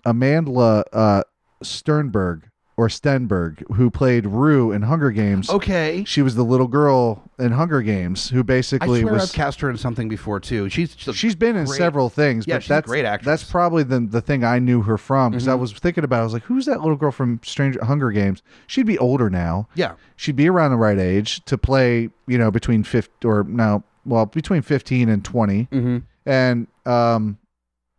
Amandla uh, Sternberg or Stenberg, who played Rue in Hunger Games. okay. She was the little girl in Hunger Games who I basically swear was. I've cast her in something before too. She's a She's been in great- several things, Yeah, but she's a that's great actress. That's probably the the thing I knew her from because I Mhm. was thinking about. it. I was like, "Who's that little girl from Stranger Hunger Games?" She'd be older now. Yeah. She'd be around the right age to play. You know, between fifty or no, well, between fifteen and 20 Mm-hmm. and um,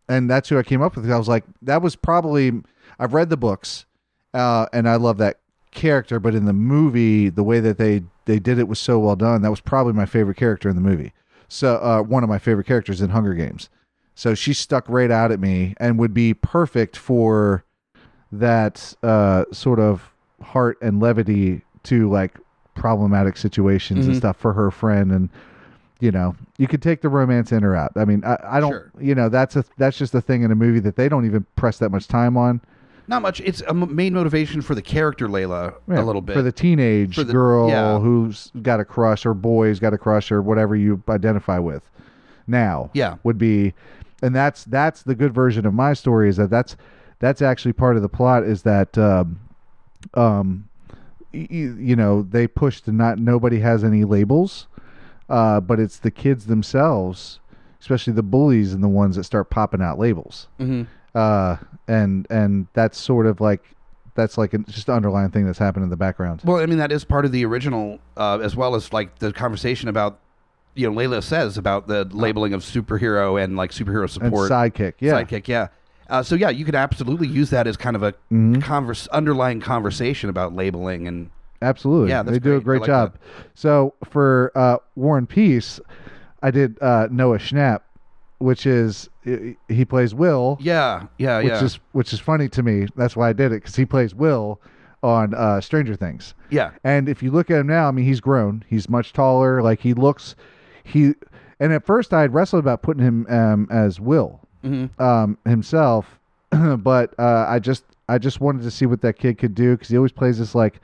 and that's who I came up with. I was like, that was probably. I've read the books, uh, and I love that character. But in the movie, the way that they they did it was so well done. That was probably my favorite character in the movie. So uh, one of my favorite characters in Hunger Games. So she stuck right out at me and would be perfect for that uh, sort of heart and levity to like problematic situations and Mhm. stuff for her friend and you know you could take the romance in or out i mean i, I don't Sure. you know that's a that's just a thing in a movie that they don't even press that much time on Not much. It's a m- main motivation for the character Layla Yeah, a little bit. for the teenage For the- girl yeah. who's got a crush or boy's got a crush or whatever you identify with now Yeah. would be and that's that's the good version of my story is that that's that's actually part of the plot is that um um y- y- you know they push to not nobody has any labels uh but it's the kids themselves especially the bullies and the ones that start popping out labels Mhm. Uh and and that's sort of like that's like a, just an underlying thing that's happened in the background Well, I mean that is part of the original, uh, as well as like the conversation about, you know, Layla says about the labeling of superhero and like superhero and support sidekick yeah sidekick. Yeah. Uh, so yeah, you could absolutely use that as kind of a Mhm. converse, underlying conversation about labeling and Absolutely. Yeah, they do a great. Like job. So for uh, Warren Peace, I did uh, Noah Schnapp, which is he plays Will, yeah, yeah, which yeah, is which is funny to me. That's why I did it because he plays Will on uh, Stranger Things. yeah. And if you look at him now, I mean, he's grown. He's much taller. Like he looks, he. And at first, I had wrestled about putting him um, as Will hmm um, himself, <clears throat> but uh, I just I just wanted to see what that kid could do because he always plays this like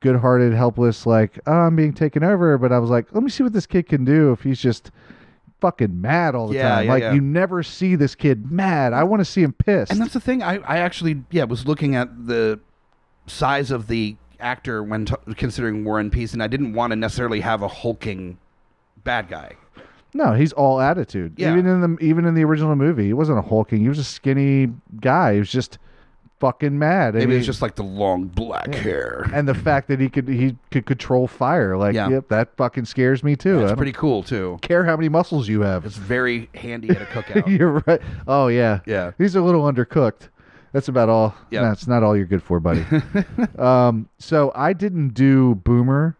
good-hearted, helpless, like oh, I'm being taken over. But I was like, let me see what this kid can do if he's just fucking mad all the Yeah, time. yeah, like yeah. you never see this kid mad. I want to see him pissed. And that's the thing. I, I actually, yeah, was looking at the size of the actor when t- considering Warren Peace, and I didn't want to necessarily have a hulking bad guy. no, he's all attitude. Even in the even in the original movie, he wasn't a hulking. He was a skinny guy. He was just fucking mad. Maybe it's just like the long black hair. and the fact that he could he could control fire. Like, Yeah. yep, that fucking scares me too. That's pretty cool too. care how many muscles you have. It's very handy at a <laughs> cookout. You're right. Oh yeah. Yeah. He's a little undercooked. That's about all. Yeah. That's not all you're good for, buddy. <laughs> um, so I didn't do Boomer.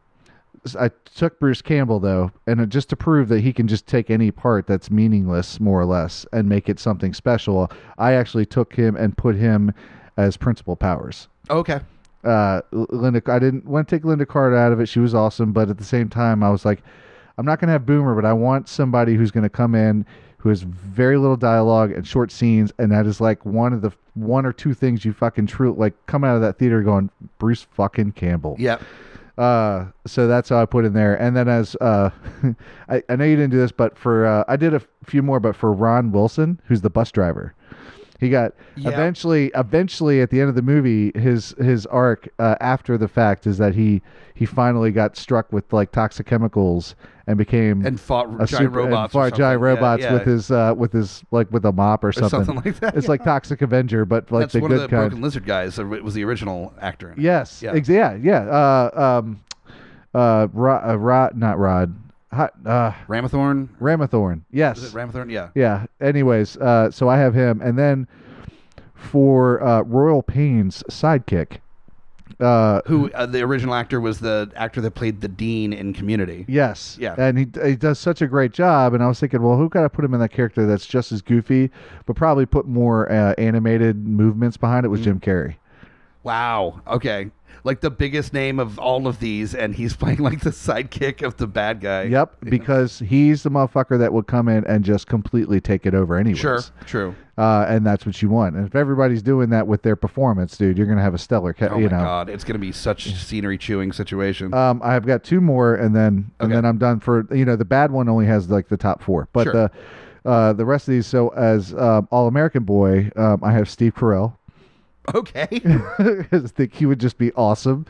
I took Bruce Campbell though, and just to prove that he can just take any part that's meaningless, more or less, and make it something special. I actually took him and put him as Principal Powers. okay. Uh, Linda, I didn't want to take Lynda Carter out of it. She was awesome, but at the same time, I was like, I'm not going to have Boomer, but I want somebody who's going to come in who has very little dialogue and short scenes, and that is like one of the one or two things you fucking true like come out of that theater going Bruce fucking Campbell. Yeah. Uh, so that's how I put in there. And then as uh, <laughs> I, I know you didn't do this, but for uh, I did a few more, but for Ron Wilson, who's the bus driver, he got Yeah. eventually. Eventually, at the end of the movie, his his arc uh, after the fact is that he he finally got struck with like toxic chemicals and became And fought a giant super, robots. fought giant something. Yeah, robots yeah. with his uh, with his like with a mop or or something. something like that. It's like Toxic Avenger, but like That's the one good of the kind. Broken Lizard guys. Was the original actor. Yes. Yeah. Ex- yeah. Yeah. Uh, um, uh, Rod, uh, Rod, not Rod, Hot, uh, Ramathorn. Ramathorn. Yes. Is it Ramathorn? Yeah. yeah. Anyways, uh, so I have him, and then for uh, Royal Pain's sidekick, uh, Who uh, the original actor was the actor that played the dean in Community. Yes. Yeah. And he he does such a great job. And I was thinking, well, who could I put him in that character that's just as goofy, but probably put more uh, animated movements behind it? Was Mm-hmm. Jim Carrey. Wow. Okay. Like the biggest name of all of these, and he's <laughs> playing like the sidekick of the bad guy. Yep, because he's the motherfucker that would come in and just completely take it over anyways. Sure. True. Uh, and that's what you want. And if everybody's doing that with their performance, dude, you're gonna have a stellar. Ca- Oh you my know. god, it's gonna be such scenery chewing situation. Um, I've got two more, and then and Okay. then I'm done for you know the bad one only has like the top four, but Sure. the uh, the rest of these. So as um, All American Boy, um, I have Steve Carell. <laughs> okay. I <laughs> think he would just be awesome.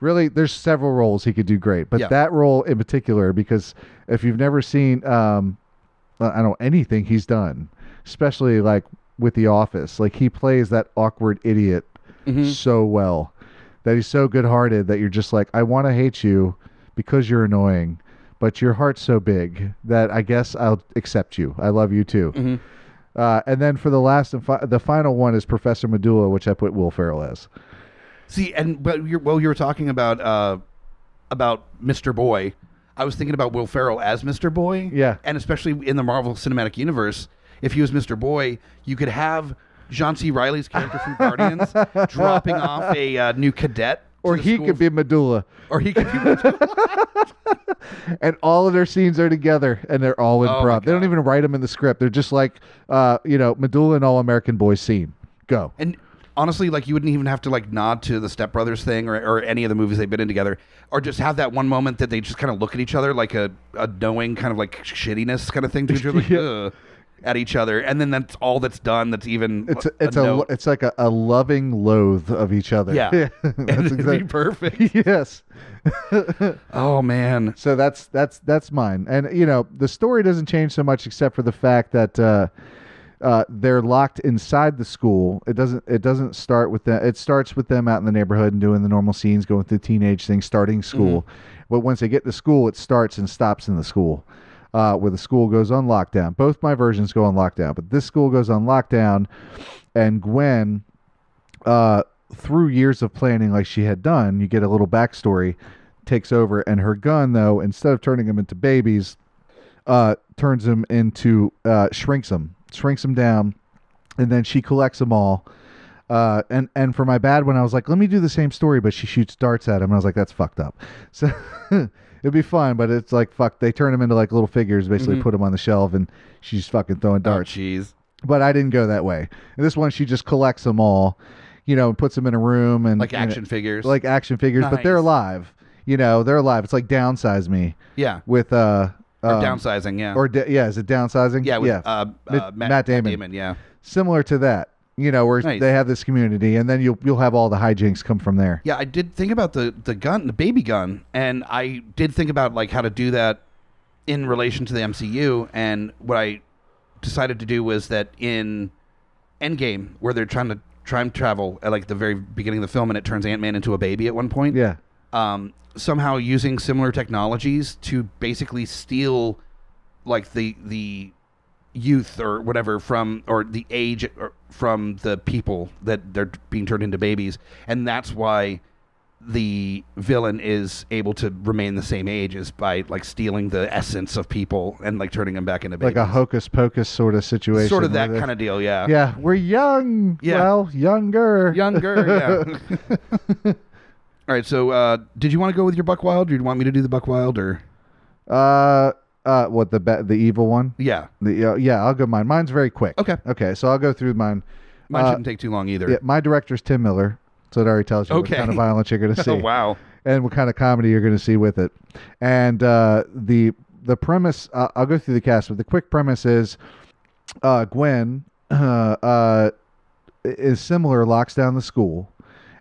Really, there's several roles he could do great, but Yeah. that role in particular, because if you've never seen, um, I don't know anything he's done, especially like with The Office, like he plays that awkward idiot Mm-hmm. so well that he's so good-hearted that you're just like, I want to hate you because you're annoying, but your heart's so big that I guess I'll accept you. I love you too. Mm-hmm. Uh, and then for the last and fi- the final one is Professor Medulla, which I put Will Ferrell as. See, and but you're, well, you were talking about uh, about Mr. Boy. I was thinking about Will Ferrell as Mr. Boy. Yeah. and especially in the Marvel Cinematic Universe, if he was Mr. Boy, you could have John C. Reilly's character from <laughs> Guardians dropping off a uh, new cadet, Or he could be Medulla. or he could be. <laughs> and all of their scenes are together and they're all Oh, my improv. they don't God. even write them in the script. They're just like, uh, you know, Medulla and All American Boys scene. Go. And honestly, like you wouldn't even have to like nod to the Step Brothers thing or, or any of the movies they've been in together, or just have that one moment that they just kind of look at each other like a, a knowing kind of like shittiness kind of thing to each other, like, <laughs> Yeah. "Ugh," at each other, and then that's all that's done. That's even It's a, it's a, note. it's like a, a loving loathe of each other. yeah, <laughs> that's <laughs> be exactly. perfect. <laughs> yes. Oh man, So that's that's that's mine. And you know, the story doesn't change so much except for the fact that uh, uh, they're locked inside the school. It doesn't it doesn't start with them. It starts with them out in the neighborhood and doing the normal scenes, going through the teenage things, starting school. But once they get to school, it starts and stops in the school. Uh, where the school goes on lockdown. Both my versions go on lockdown, but this school goes on lockdown, and Gwen uh, through years of planning like she had done, you get a little backstory, takes over, and her gun, though, instead of turning them into babies, uh, turns them into, uh, shrinks them, shrinks them down, and then she collects them all. Uh, and and for my bad one, I was like, let me do the same story, but she shoots darts at him. And I was like, that's fucked up. <laughs> So it'd be fun, but it's like fuck. They turn them into like little figures, basically put them on the shelf, and she's fucking throwing oh darts jeez. but I didn't go that way. And this one, she just collects them all, you know, and puts them in a room and Like and- action figures. like action figures. But they're alive. You know, they're alive. It's like downsize me yeah, with uh, or um, downsizing. Yeah, or da- yeah, is it downsizing? yeah, with, yeah, Uh, Mit- uh, Matt Damon. Yeah, similar to that. You know, where Nice. they have this community, and then you'll you'll have all the hijinks come from there. Yeah, I did think about the the gun, the baby gun, and I did think about like how to do that in relation to the MCU. And what I decided to do was that in Endgame, where they're trying to time travel at like the very beginning of the film, and it turns Ant Man into a baby at one point. Yeah, Um, somehow using similar technologies to basically steal like the the youth or whatever from or the age or from the people that they're being turned into babies and that's why the villain is able to remain the same age is by like stealing the essence of people and like turning them back into babies like a hocus pocus sort of situation. sort of that kind of deal yeah Yeah, we're young. Yeah. Well, younger. younger yeah <laughs> all right so uh did you want to go with your buck wild or do you want me to do the buck wild or Uh, uh, what the ba- the evil one? yeah The, uh, yeah, I'll go mine. Mine's very quick. Okay. Okay, so I'll go through mine. mine Uh, shouldn't take too long either Yeah, my director's Tim Miller, so it already tells you Okay. what kind of violence you're going <laughs> to see, oh wow and what kind of comedy you're going to see with it. And uh, the the premise, uh, I'll go through the cast, but the quick premise is uh, Gwen <clears throat> uh, uh, is similar, locks down the school,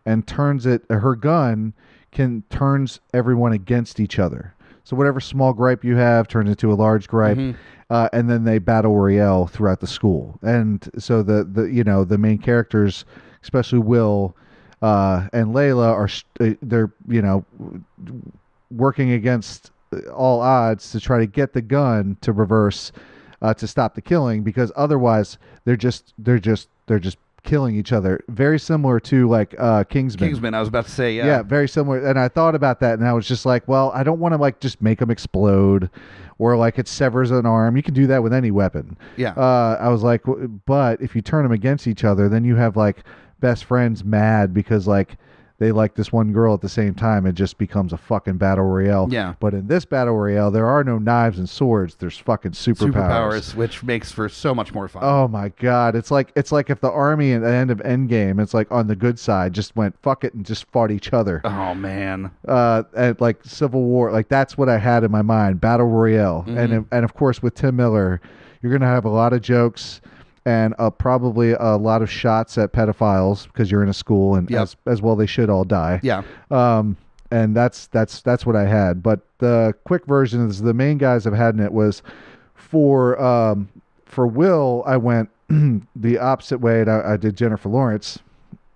and turns it. Her gun can turns everyone against each other. So whatever small gripe you have turns into a large gripe, Mhm. uh, and then they battle royale throughout the school. And so the the you know the main characters, especially Will uh, and Layla, are uh, they're you know working against all odds to try to get the gun to reverse uh, to stop the killing because otherwise they're just they're just they're just killing each other. Very similar to like uh, Kingsman. Kingsman I was about to say yeah Yeah. very similar. And I thought about that, and I was just like, well, I don't want to like just make them explode, or like it severs an arm. You can do that with any weapon. Yeah. Uh, I was like, w- but if you turn them against each other, then you have like best friends mad because like they like this one girl at the same time. It just becomes a fucking battle royale. Yeah. But in this battle royale, there are no knives and swords. There's fucking superpowers. Superpowers, which makes for so much more fun. Oh my god! It's like it's like if the army at the end of Endgame, it's like on the good side, just went fuck it and just fought each other. Oh, man. Uh, and like Civil War, like that's what I had in my mind. Battle Royale, and and of course with Tim Miller, you're gonna have a lot of jokes and uh, probably a lot of shots at pedophiles because you're in a school, and Yep. as as well they should all die. Yeah. Um, and that's that's that's what I had. But the quick version is the main guys I've had in it was for um for Will I went <clears throat> the opposite way. And I, I did Jennifer Lawrence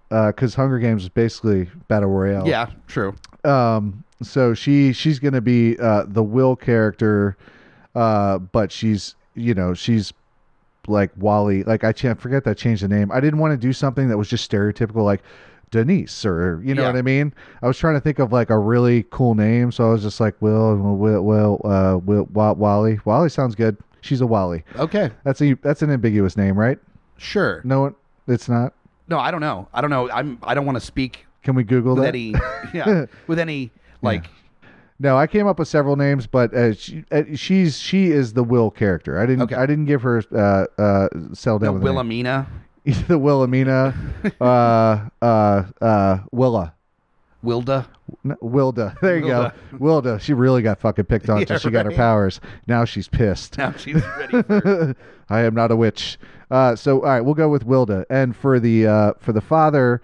because Hunger Games is basically battle royale. Yeah, true. Um. So she she's gonna be uh, the Will character, uh, but she's you know she's like Wally. Like I can't forget that changed the name. I didn't want to do something that was just stereotypical, like Denise or you know Yeah. what I mean. I was trying to think of like a really cool name, so I was just like Will, Will, Will, uh, Will, Wa- Wally. Wally sounds good. She's a Wally. Okay. That's a that's an ambiguous name, right? Sure. No, it- it's not. No, I don't know. I don't know. I'm. I don't want to speak Can we Google with that? any. Yeah. with any <laughs> like. No, I came up with several names, but uh, she, uh, she's she is the Will character. I didn't Okay. I didn't give her uh, uh, No, down with a name. Wilhelmina. <laughs> the Wilhelmina, <laughs> uh, uh, uh, Willa, Wilda. N- Wilda. <laughs> There you go, Wilda. She really got fucking picked on until she got her powers. Now she's pissed. Now she's ready for. I am not a witch. Uh, so all right, we'll go with Wilda. And for the uh, for the father,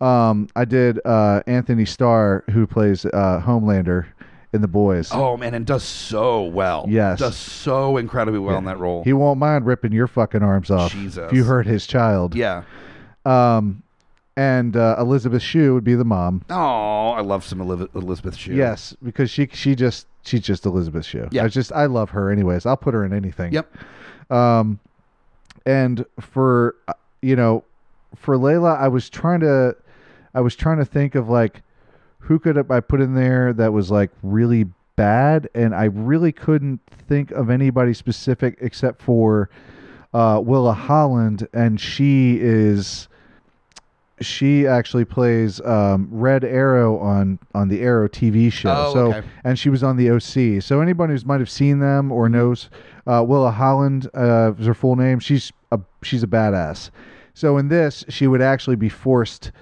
um, I did uh, Antony Starr, who plays uh, Homelander in The Boys. oh man, and does so well. Yes. Does so incredibly well in that role. He won't mind ripping your fucking arms off Jesus. if you hurt his child. yeah. Um, and uh, Elizabeth Shue would be the mom. Oh, I love some Elizabeth Shue. Yes, because she she just she's just Elizabeth Shue. Yeah. I just I love her anyways. I'll put her in anything. Yep. Um, and for uh, you know, for Layla, I was trying to, I was trying to think of like, who could I put in there that was like really bad, and I really couldn't think of anybody specific except for uh, Willa Holland, and she is. She actually plays um, Red Arrow on on the Arrow TV show. Oh, so okay. and she was on the OC. So anybody who might have seen them or knows uh, Willa Holland uh, is her full name. She's a she's a badass. So in this, she would actually be forced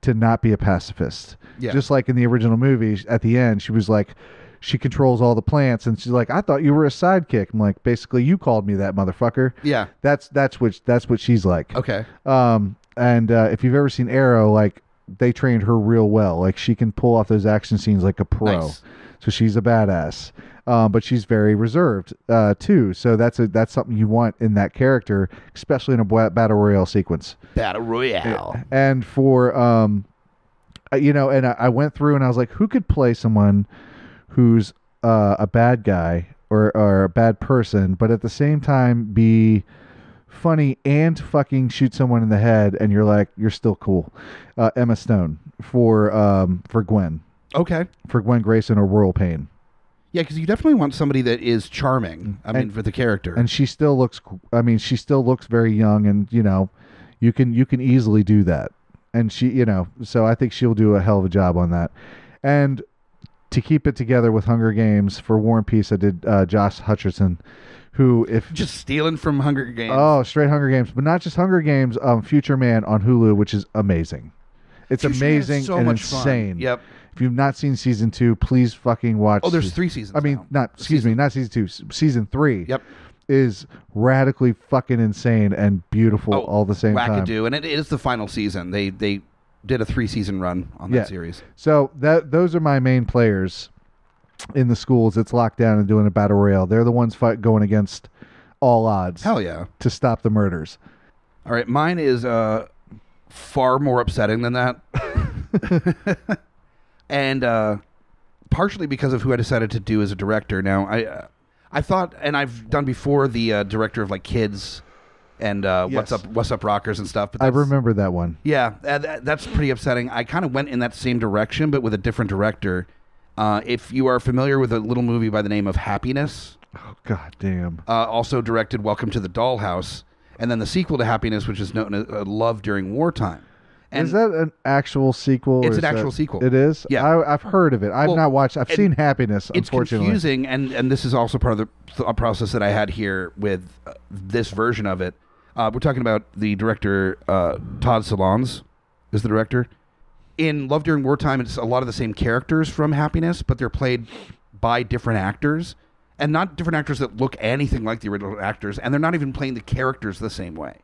to not be a pacifist. Yeah. Just like in the original movie, at the end, she was like, she controls all the plants, and she's like, I thought you were a sidekick. I'm like, basically, you called me that, motherfucker. Yeah. That's that's what that's what she's like. Okay. Um, and uh, if you've ever seen Arrow, like they trained her real well. Like she can pull off those action scenes like a pro. Nice. So she's a badass. Um, but she's very reserved uh, too. So that's a that's something you want in that character, especially in a battle royale sequence. Battle Royale. And for um, you know, and I, I went through and I was like, who could play someone who's uh, a bad guy or or a bad person, but at the same time be funny and fucking shoot someone in the head, and you're like, you're still cool. Uh, Emma Stone for um for Gwen Okay. for Gwen Grayson or Royal Pain. Yeah, because you definitely want somebody that is charming. I mean, And- for the character. and she still looks i mean she still looks very young and you know you can you can easily do that and she you know so i think she'll do a hell of a job on that and to keep it together with hunger games for Warren Peace i did uh, josh hutcherson who if just stealing from Hunger Games. oh straight hunger games but not just hunger games um future man on hulu which is amazing it's Future amazing so and much fun. insane Yep. if you've not seen season two please fucking watch Oh, there's three seasons. i mean now. not excuse me not season two season three Yep. Is radically fucking insane and beautiful Oh, all the same time. Wackadoo, and it is the final season. They they did a three season run on that Yeah. series. So that those are my main players in the schools. It's locked down and doing a battle royale. They're the ones fight going against all odds Hell yeah! to stop the murders. All right, mine is uh, far more upsetting than that, <laughs> <laughs> and uh, partially because of who I decided to do as a director. Now, I uh, I thought, and I've done before the uh, director of like kids and uh, what's up, what's up, rockers and stuff. But I that's- remember that one. Yeah, uh, that, that's pretty upsetting. I kind of went in that same direction, but with a different director. Uh, if you are familiar with a little movie by the name of Happiness, Oh god damn. uh, also directed Welcome to the Dollhouse, and then the sequel to Happiness, which is known as uh, Love During Wartime. And is that an actual sequel? It's an actual that- sequel. It is. Yeah. I, I've heard of it. I've Well, not watched. I've seen Happiness. it's unfortunately, confusing, and and this is also part of the thought process that I had here with uh, this version of it. Uh, we're talking about the director uh, Todd Solondz is the director. In Love During Wartime, it's a lot of the same characters from Happiness, but they're played by different actors, and not different actors that look anything like the original actors, and they're not even playing the characters the same way.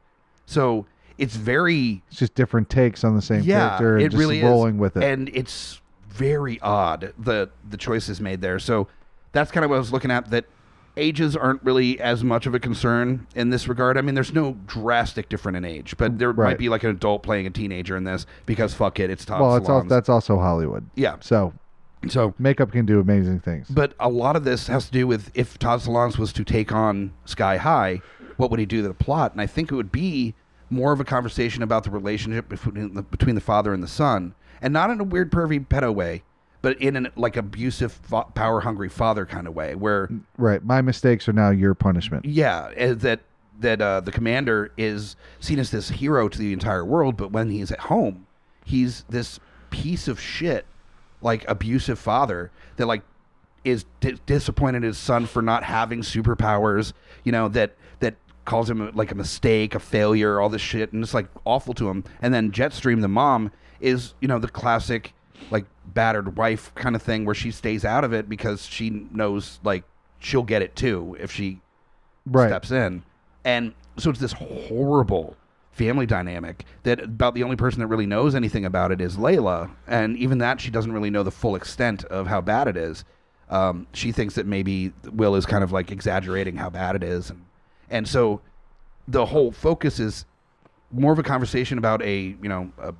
So it's very It's just different takes on the same character and it just really rolling is. with it. And it's very odd the the choices made there. So that's kind of what I was looking at. That ages aren't really as much of a concern in this regard. I mean, there's no drastic different in age, but there might be like an adult playing a teenager in this because fuck it, it's Todd well, it's all, that's also Hollywood. yeah. So So makeup can do amazing things. but a lot of this has to do with if Todd Solondz was to take on Sky High, what would he do to the plot? And I think it would be more of a conversation about the relationship between the, between the father and the son, and not in a weird pervy pedo way, but in an like abusive, fa- power hungry father kind of way, where right. My mistakes are now your punishment. yeah, eh, that that uh, the commander is seen as this hero to the entire world, but when he's at home, he's this piece of shit, like abusive father that like is di- disappointed his son for not having superpowers. You know that calls him like a mistake, a failure, all this shit, and it's like awful to him. And then Jetstream, the mom, is you know the classic like battered wife kind of thing where she stays out of it because she knows like she'll get it too if she Right. steps in. And so it's this horrible family dynamic that about the only person that really knows anything about it is Layla. And even that, she doesn't really know the full extent of how bad it is. Um, she thinks that maybe Will is kind of like exaggerating how bad it is. And, and so the whole focus is more of a conversation about a, you know, a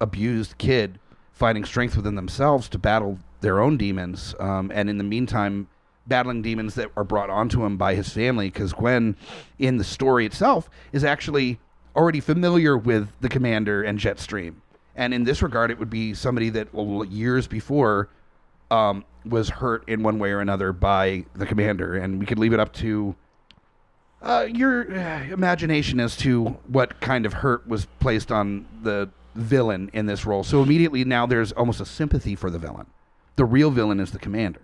abused kid finding strength within themselves to battle their own demons. Um, and in the meantime, battling demons that are brought onto him by his family. Because Gwen, in the story itself, is actually already familiar with the commander and Jetstream. And in this regard, it would be somebody that years before um, was hurt in one way or another by the commander. And we could leave it up to uh, your uh, imagination as to what kind of hurt was placed on the villain in this role. So immediately now there's almost a sympathy for the villain. The real villain is the commander,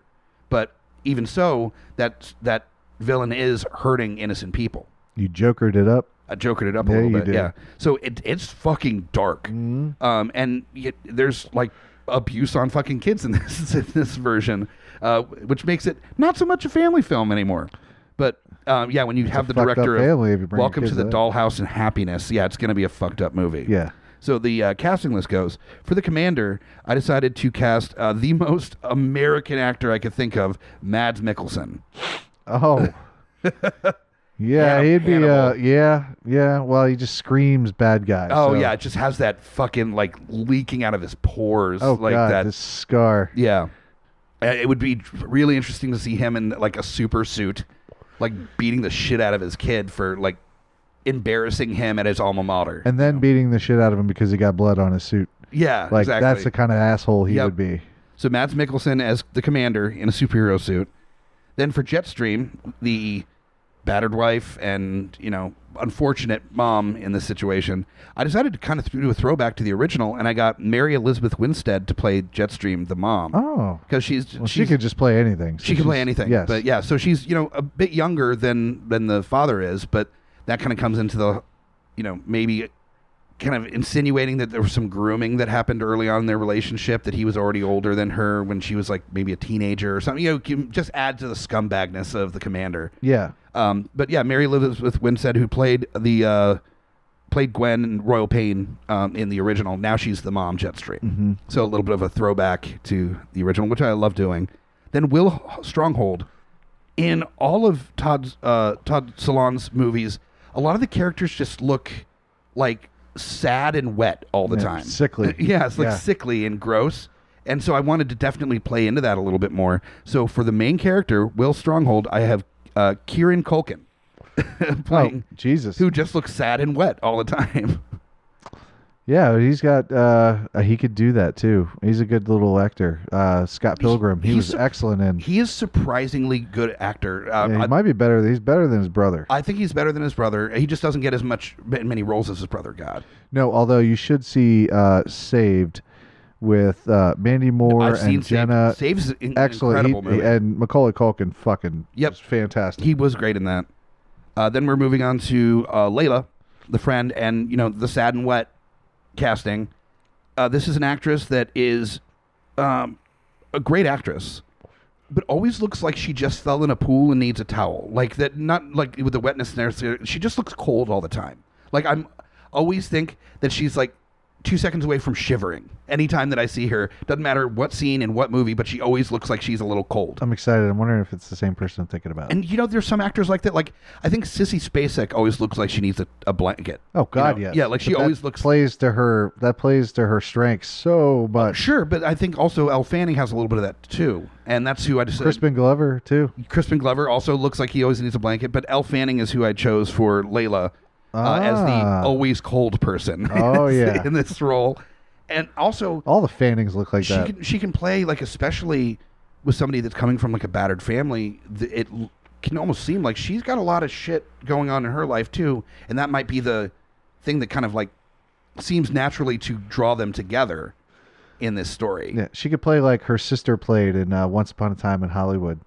but even so, that that villain is hurting innocent people. You jokered it up. I jokered it up a Yeah, little you bit, did. yeah. So it, it's fucking dark, um, and there's like abuse on fucking kids in this <laughs> in this version, uh, which makes it not so much a family film anymore. Um, yeah, when you have the fucked up director of family if you bring your Welcome to kids the that. Dollhouse and Happiness, yeah, it's going to be a fucked up movie. Yeah. So the uh, casting list goes for the commander. I decided to cast uh, the <laughs> most American actor I could think of, Mads Mikkelsen. Oh. <laughs> yeah, he'd be. Uh, Hannibal. yeah, yeah. Well, he just screams bad guy. Oh so- yeah, it just has that fucking like leaking out of his pores, Oh like god, that. this scar. Yeah, Uh, it would be really interesting to see him in like a super suit, like beating the shit out of his kid for like embarrassing him at his alma mater. And then beating the shit out of him because he got blood on his suit. yeah, Like exactly. that's the kind of asshole he Yep. would be. So Mads Mikkelsen as the commander in a superhero suit. Then for Jetstream, the battered wife and you know unfortunate mom in this situation, I decided to kind of do a throwback to the original, and I got Mary Elizabeth Winstead to play Jetstream, the mom, Oh. because she's Well, she could just play anything. So she can play anything. Yes. But yeah, so she's, you know, a bit younger than than the father is, but that kind of comes into the you know, maybe kind of insinuating that there was some grooming that happened early on in their relationship that he was already older than her when she was like maybe a teenager or something. You know, can just add to the scumbagness of the commander. Yeah. Um, but yeah, Mary Elizabeth Winstead, who played the uh, played Gwen and Royal Pain um, in the original, now she's the mom, Jetstream. hmm So a little bit of a throwback to the original, which I love doing. Then Will Stronghold. In all of Todd's uh, Todd Salon's movies, a lot of the characters just look like sad and wet all the Yeah, time. sickly. <laughs> yeah, it's like Yeah. sickly and gross. And so I wanted to definitely play into that a little bit more. So for the main character, Will Stronghold, I have uh, Kieran Culkin <laughs> playing, Oh, Jesus. who just looks sad and wet all the <laughs> time. Yeah, he's got. Uh, he could do that too. He's a good little actor. Uh, Scott Pilgrim. He he's was sur- excellent in. He is surprisingly good actor. Uh, Yeah, he I, might be better. He's better than his brother. I think he's better than his brother. He just doesn't get as much many roles as his brother got. no, although you should see uh, Saved with uh, Mandy Moore and Jenna. Saved. Saves an excellent. incredible He- movie. and Macaulay Culkin fucking Yep. fantastic. He was great in that. Uh, then we're moving on to uh, Layla, the friend, and you know the sad and wet casting. Uh, this is an actress that is um, a great actress, but always looks like she just fell in a pool and needs a towel. Like that, not like with the wetness there. She just looks cold all the time. Like I'm always think that she's like two seconds away from shivering anytime that I see her. Doesn't matter what scene and what movie, but she always looks like she's a little cold. I'm excited. I'm wondering if it's the same person I'm thinking about. And you know, there's some actors like that. Like I think Sissy Spacek always looks like she needs a, a blanket. oh God, You know? yes. Yeah, like she But that always looks. plays to her. That plays to her strengths so oh, much. Sure, but I think also Elle Fanning has a little bit of that too, and that's who I just Crispin Glover too. Crispin Glover also looks like he always needs a blanket, but Elle Fanning is who I chose for Layla uh, as the Ah. always cold person. Oh, yeah. <laughs> in this role, and also All the Fannings look like she that. can she can play like especially with somebody that's coming from like a battered family. th- It can almost seem like she's got a lot of shit going on in her life too, and that might be the thing that kind of like seems naturally to draw them together in this story. Yeah, she could play like her sister played in uh, Once Upon a Time in Hollywood.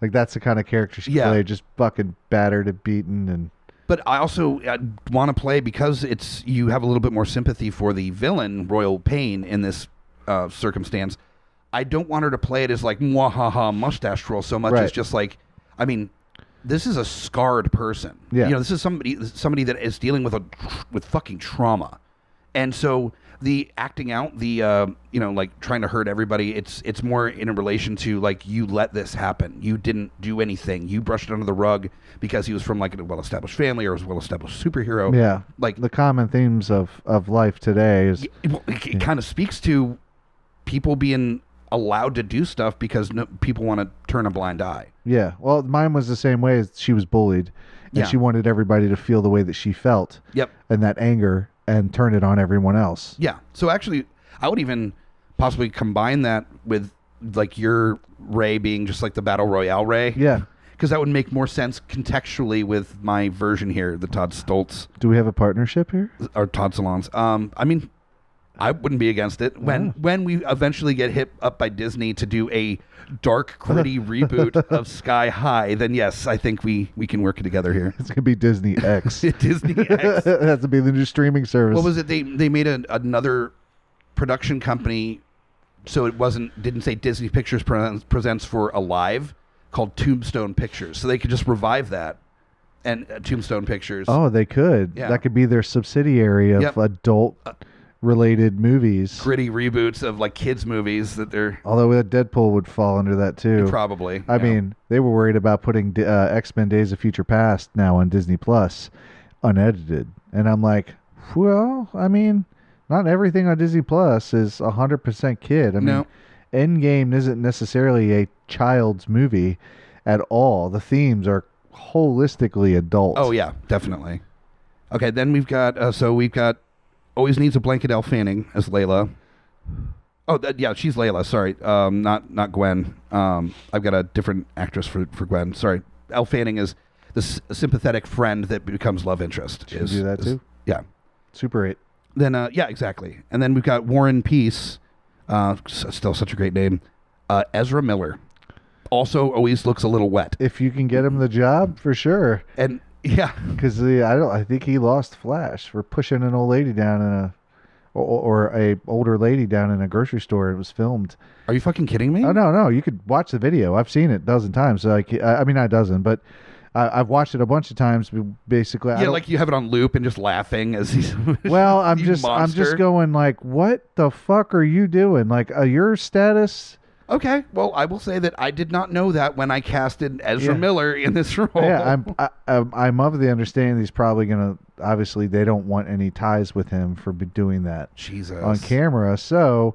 Like that's the kind of character she Yeah. played, just fucking battered and beaten and But I also uh, want to play because it's you have a little bit more sympathy for the villain Royal Pain in this uh, circumstance. I don't want her to play it as like mwahaha mustache twirl so much as just like I mean, this is a scarred person. Yeah. you know, this is somebody somebody that is dealing with a with fucking trauma, and so the acting out the uh, you know like trying to hurt everybody it's it's more in a relation to like you let this happen. You didn't do anything. You brushed it under the rug because he was from like a well-established family or was a well-established superhero. Yeah, like the common themes of of life today is it, it, it kind of speaks to people being allowed to do stuff because no, people want to turn a blind eye. Yeah. Well, mine was the same way. As she was bullied, and Yeah. she wanted everybody to feel the way that she felt. Yep. And that anger and turn it on everyone else. Yeah. So actually, I would even possibly combine that with like your Ray being just like the battle royale Ray. Yeah. Because that would make more sense contextually with my version here, the Todd Stoltz Do we have a partnership here? or Todd Salons. Um, I mean, I wouldn't be against it when Yeah. when we eventually get hit up by Disney to do a dark, gritty <laughs> reboot of Sky High. Then yes, I think we we can work together here. It's gonna be Disney X. <laughs> Disney X. <laughs> it has to be the new streaming service. What was it? They they made a, another production company, so it wasn't didn't say Disney Pictures presents, presents for Alive, called Tombstone Pictures. So they could just revive that, and uh, Tombstone Pictures. Oh, they could. Yeah. That could be their subsidiary of Yep. adult related movies. gritty reboots of like kids movies that they're Although that Deadpool would fall under that too. probably. I yeah. mean, they were worried about putting uh, X Men: Days of Future Past now on Disney Plus, unedited, and I'm like, well, I mean, not everything on Disney Plus is hundred percent kid. I mean, No. Endgame isn't necessarily a child's movie at all. The themes are holistically adult. Oh yeah, definitely. Okay, then we've got uh, so we've got always needs a blanket. Elle Fanning as Layla. Oh that, yeah, she's Layla. Sorry, um, not not Gwen. Um, I've got a different actress for for Gwen. Sorry, Elle Fanning is the s- sympathetic friend that becomes love interest. She is, do that is- too? Yeah. Super Eight. Then uh, yeah, exactly. And then we've got Warren Peace. Uh, s- still such a great name. Uh, Ezra Miller. Also, always looks a little wet. If you can get him the job, for sure. And yeah, Because I don't. I think he lost Flash for pushing an old lady down in a, or, or a older lady down in a grocery store. It was filmed. are you fucking kidding me? Oh no, no, you could watch the video. I've seen it a dozen times. Like, I I mean, not a dozen, but I, I've watched it a bunch of times. Basically, Yeah, like you have it on loop and just laughing as he's. <laughs> Well, I'm just, I'm just going like, what the fuck are you doing? Like, uh, your status. Okay, well, I will say that I did not know that when I casted Ezra Yeah. Miller in this role. Yeah, I'm, <laughs> I, I'm, I'm of the understanding he's probably gonna. Obviously, they don't want any ties with him for be doing that Jesus. on camera. So,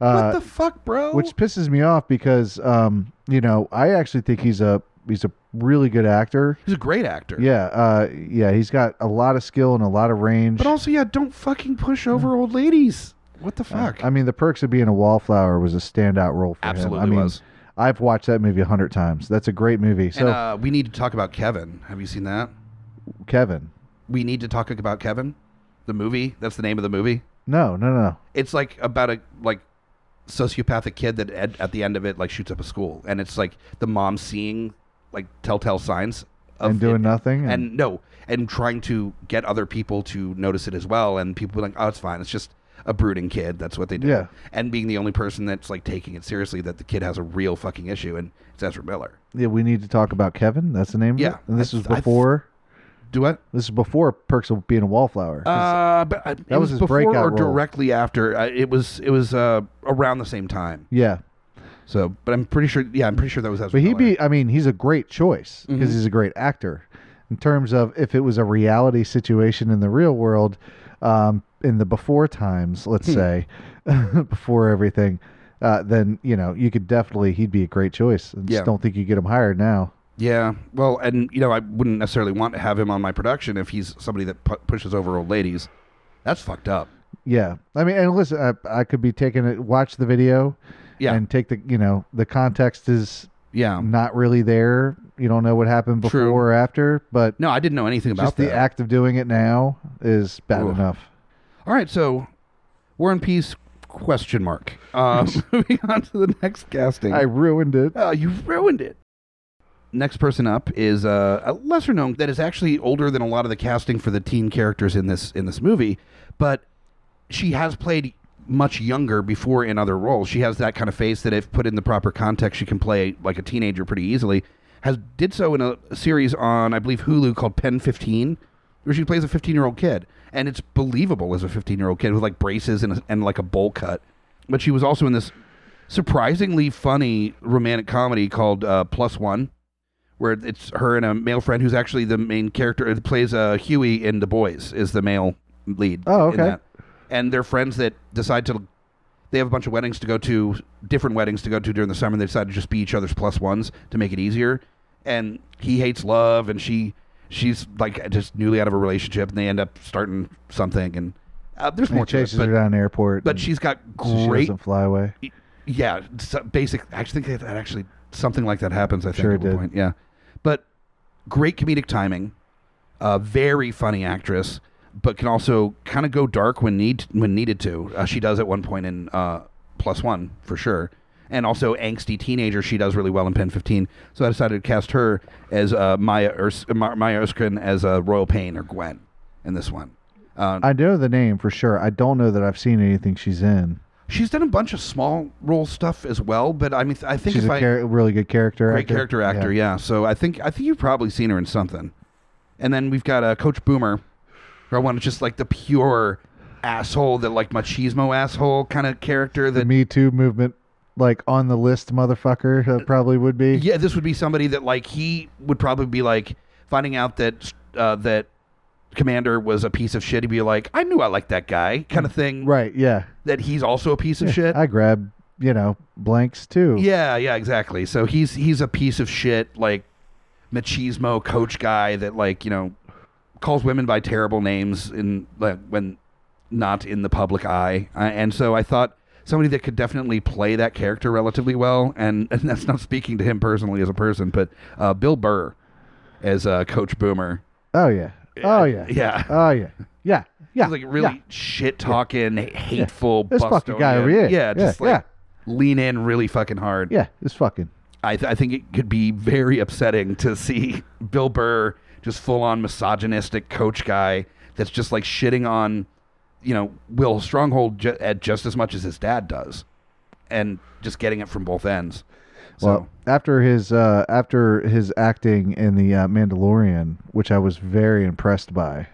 uh, What the fuck, bro? which pisses me off because um, you know I actually think he's a he's a really good actor. He's a great actor. Yeah, uh, yeah, he's got a lot of skill and a lot of range. But also, yeah, don't fucking push over old ladies. What the fuck? I mean, The Perks of Being a Wallflower was a standout role for Absolutely him. I mean, was. I've watched that movie a hundred times. That's a great movie. So, and uh, we need to talk about Kevin. Have you seen that? Kevin, We need to talk about Kevin, the movie. That's the name of the movie. no, no, no, no. It's like about a like sociopathic kid that at, at the end of it like shoots up a school, and it's like the mom seeing like telltale signs of and doing it- nothing. And, and no, and trying to get other people to notice it as well, and people be like, "Oh, it's fine. It's just a brooding kid. That's what they do." Yeah. And being the only person that's like taking it seriously, that the kid has a real fucking issue, and it's Ezra Miller. yeah, we need to talk about Kevin. That's the name. Yeah, of it? and this I- is I- before. Do what? this is before Perks of Being a Wallflower. Uh, but uh, it was was his before breakout or role. directly after. Uh, it was it was uh, around the same time. yeah, So, but I'm pretty sure. Yeah, I'm pretty sure that was Ezra but he'd Miller. be. I mean, he's a great choice because Mhm. he's a great actor. In terms of if it was a reality situation in the real world, um, in the before times, let's Hmm. say, <laughs> before everything, uh, then you know you could definitely he'd be a great choice. I just Yeah. don't think you get him hired now. Yeah, well, and you know, I wouldn't necessarily want to have him on my production if he's somebody that pu- pushes over old ladies. That's fucked up. Yeah, I mean, and listen, I, I could be taking it, watch the video, Yeah, and take the you know the context is yeah. not really there. You don't know what happened before True. or after, but No, I didn't know anything about just the that. act of doing it now is bad Oof. enough. All right, so Warren Peace question mark. Uh, <laughs> moving on to the next casting. I ruined it. Oh, you ruined it. Next person up is uh, a lesser known that is actually older than a lot of the casting for the teen characters in this in this movie, but she has played much younger before in other roles. She has that kind of face that, if put in the proper context, she can play like a teenager pretty easily. Has did so in a series on I believe Hulu called Pen Fifteen, where she plays a 15 year old kid, and it's believable as a 15 year old kid with like braces and a, and like a bowl cut. But she was also in this surprisingly funny romantic comedy called uh, Plus One, where it's her and a male friend who's actually the main character. It plays uh, Huey in The Boys is the male lead. Oh, in okay. that. And they're friends that decide to. They have a bunch of weddings to go to, different weddings to go to during the summer. And they decide to just be each other's plus ones to make it easier. And he hates love, and she, she's like just newly out of a relationship, and they end up starting something. And uh, there's And more to it, chases but, her down the airport. but she's got so she great doesn't fly away. yeah, so basic. I actually think that actually something like that happens. I think Sure at one point. Yeah, but great comedic timing, uh, very funny actress, but can also kind of go dark when need when needed to. Uh, she does at one point in uh, Plus One for sure, and also angsty teenager. She does really well in Pen Fifteen. So I decided to cast her as uh, Maya Ers- Ma- Maya Erskine as uh, Royal Pain or Gwen in this one. Uh, I know the name for sure. I don't know that I've seen anything she's in. she's done a bunch of small role stuff as well, but I mean, I think She's if a I char- really good character. great actor. character actor, yeah. So I think I think you've probably seen her in something. And then we've got uh, Coach Boomer, who I want to just like the pure asshole, the like machismo asshole kind of character. The Me Too movement, like on the list, motherfucker. That probably would be. yeah, this would be somebody that like he would probably be like finding out that uh, that Commander was a piece of shit. He'd be like, I knew I liked that guy, kind of thing. Right. Yeah. That he's also a piece of shit. I grab, you know, blanks too. Yeah, yeah, exactly. So he's he's a piece of shit, like machismo coach guy that like you know calls women by terrible names in like when not in the public eye. Uh, and so I thought somebody that could definitely play that character relatively well, and, <laughs> and that's not speaking to him personally as a person, but uh, Bill Burr as uh, Coach Boomer. Oh yeah. Oh yeah. Yeah. Oh yeah. Yeah. Yeah. He's like really yeah. shit talking, hateful, This fucking guy over here. Yeah, Yeah, just like yeah. lean in really fucking hard. Yeah. It's fucking. I, th- I think it could be very upsetting to see <laughs> Bill Burr just full on misogynistic coach guy that's just like shitting on, you know, Will Stronghold ju- at just as much as his dad does, and just getting it from both ends. So Well, after his uh, after his acting in the uh, Mandalorian, which I was very impressed by,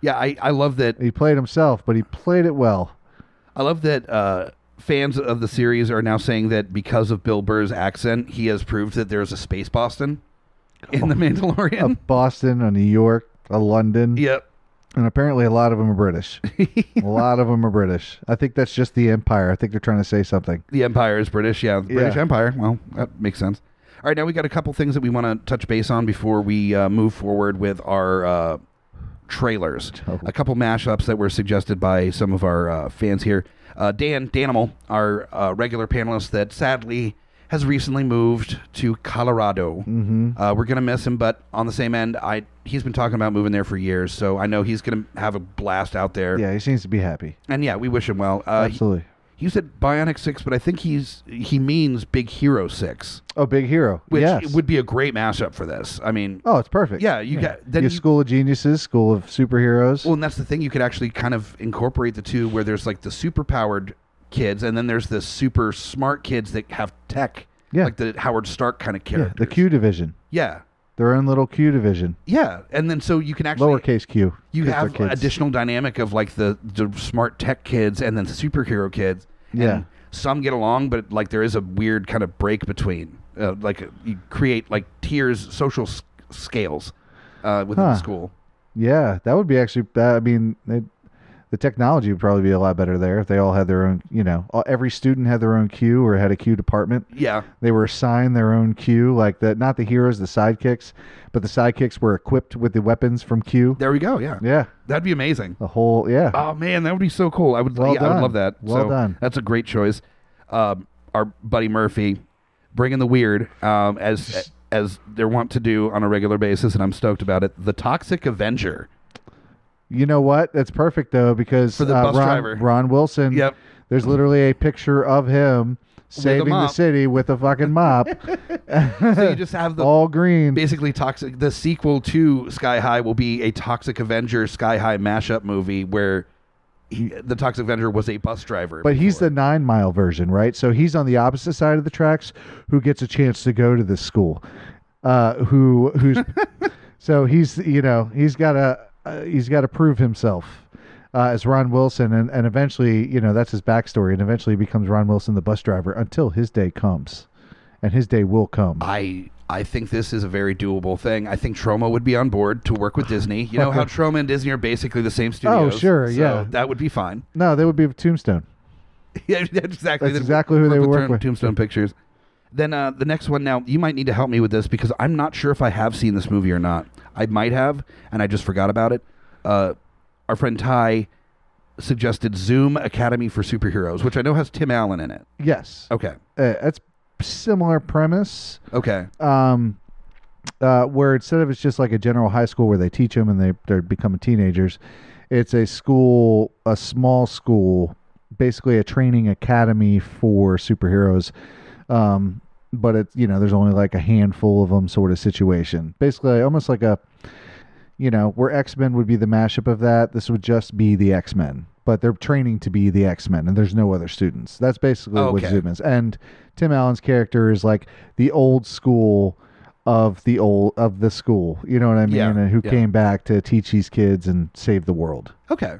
yeah, I, I love that. he played himself, but he played it well. I love that uh, fans of the series are now saying that because of Bill Burr's accent, he has proved that there's a space Boston in the Mandalorian. A Boston, a New York, a London, yep. And apparently a lot of them are British. a lot of them are British. I think that's just the Empire. I think they're trying to say something. The Empire is British, yeah. The British Yeah. Empire. Well, that makes sense. All right, now we got a couple things that we want to touch base on before we uh, move forward with our uh, trailers. A couple mashups that were suggested by some of our uh, fans here. Uh, Dan Danimal, our uh, regular panelist, that sadly has recently moved to Colorado. Mm-hmm. Uh, we're gonna miss him, but on the same end, I he's been talking about moving there for years, so I know he's gonna have a blast out there. Yeah, he seems to be happy. And yeah, we wish him well. Uh, he- Absolutely. you said Bionic Six, but I think he's he means Big Hero Six. Oh, Big Hero. which yes. would be a great mashup for this. I mean, oh, it's perfect. yeah, you got then you, School of Geniuses, School of Superheroes. well, and that's the thing. You could actually kind of incorporate the two, where there's like the super powered kids, and then there's the super smart kids that have tech, Yeah. like the Howard Stark kind of yeah, the Q division. yeah, Their own little Q division. yeah, and then so you can actually Lowercase Q. You have additional dynamic of like the, the smart tech kids and then the superhero kids. Yeah. And some get along, but like there is a weird kind of break between. Uh, like you create like tiers, social s- scales uh, within the school. Yeah, that would be actually. That, I mean, the technology would probably be a lot better there if they all had their own. You know, all, every student had their own Q or had a Q department. Yeah. They were assigned their own Q, like the not the heroes, the sidekicks, but the sidekicks were equipped with the weapons from Q. There we go. Yeah. Yeah, That'd be amazing. the whole yeah. Oh man, that would be so cool. I would. Well yeah, I would love that. Well So, done. That's a great choice. Um, our buddy Murphy, bringing the weird um, as as they're wont to do on a regular basis, and I'm stoked about it. The Toxic Avenger. You know what? That's perfect though because For the uh, bus Ron, driver. Ron Wilson. Yep. There's literally a picture of him saving the mop. city with a fucking mop, <laughs> <laughs> So you just have the all green. basically toxic. The sequel to Sky High will be a Toxic Avenger Sky High mashup movie where he, the Toxic Avenger was a bus driver. But he's before. the nine mile version, right? So he's on the opposite side of the tracks who gets a chance to go to this school. Uh, who who's <laughs> so he's you know he's got to uh, he's got to prove himself uh, as Ron Wilson, and and eventually you know that's his backstory, and eventually he becomes Ron Wilson, the bus driver, until his day comes, and his day will come. I I think this is a very doable thing. I think Troma would be on board to work with Disney. You know how <laughs> Troma and Disney are basically the same studios. Oh, sure, so yeah. that would be fine. No, they would be Touchstone. <laughs> yeah, exactly. That's exactly who they would work with. Touchstone Pictures. Then uh, the next one. Now you might need to help me with this because I'm not sure if I have seen this movie or not. I might have, and I just forgot about it. Uh, our friend Ty suggested Zoom Academy for Superheroes, which I know has Tim Allen in it. Yes, Okay. uh, that's similar premise. Okay. um, uh, where instead of it's just like a general high school where they teach them and they they're becoming teenagers, it's a school, a small school, basically a training academy for superheroes. Um, but it's you know there's only like a handful of them sort of situation. Basically, almost like a you know where X Men would be the mashup of that. This would just be the X Men. But they're training to be the X Men, and there's no other students. That's basically what Okay. Zoom is. And Tim Allen's character is like the old school of the old of the school. You know what I mean? Yeah, And who yeah. came back to teach these kids and save the world. Okay.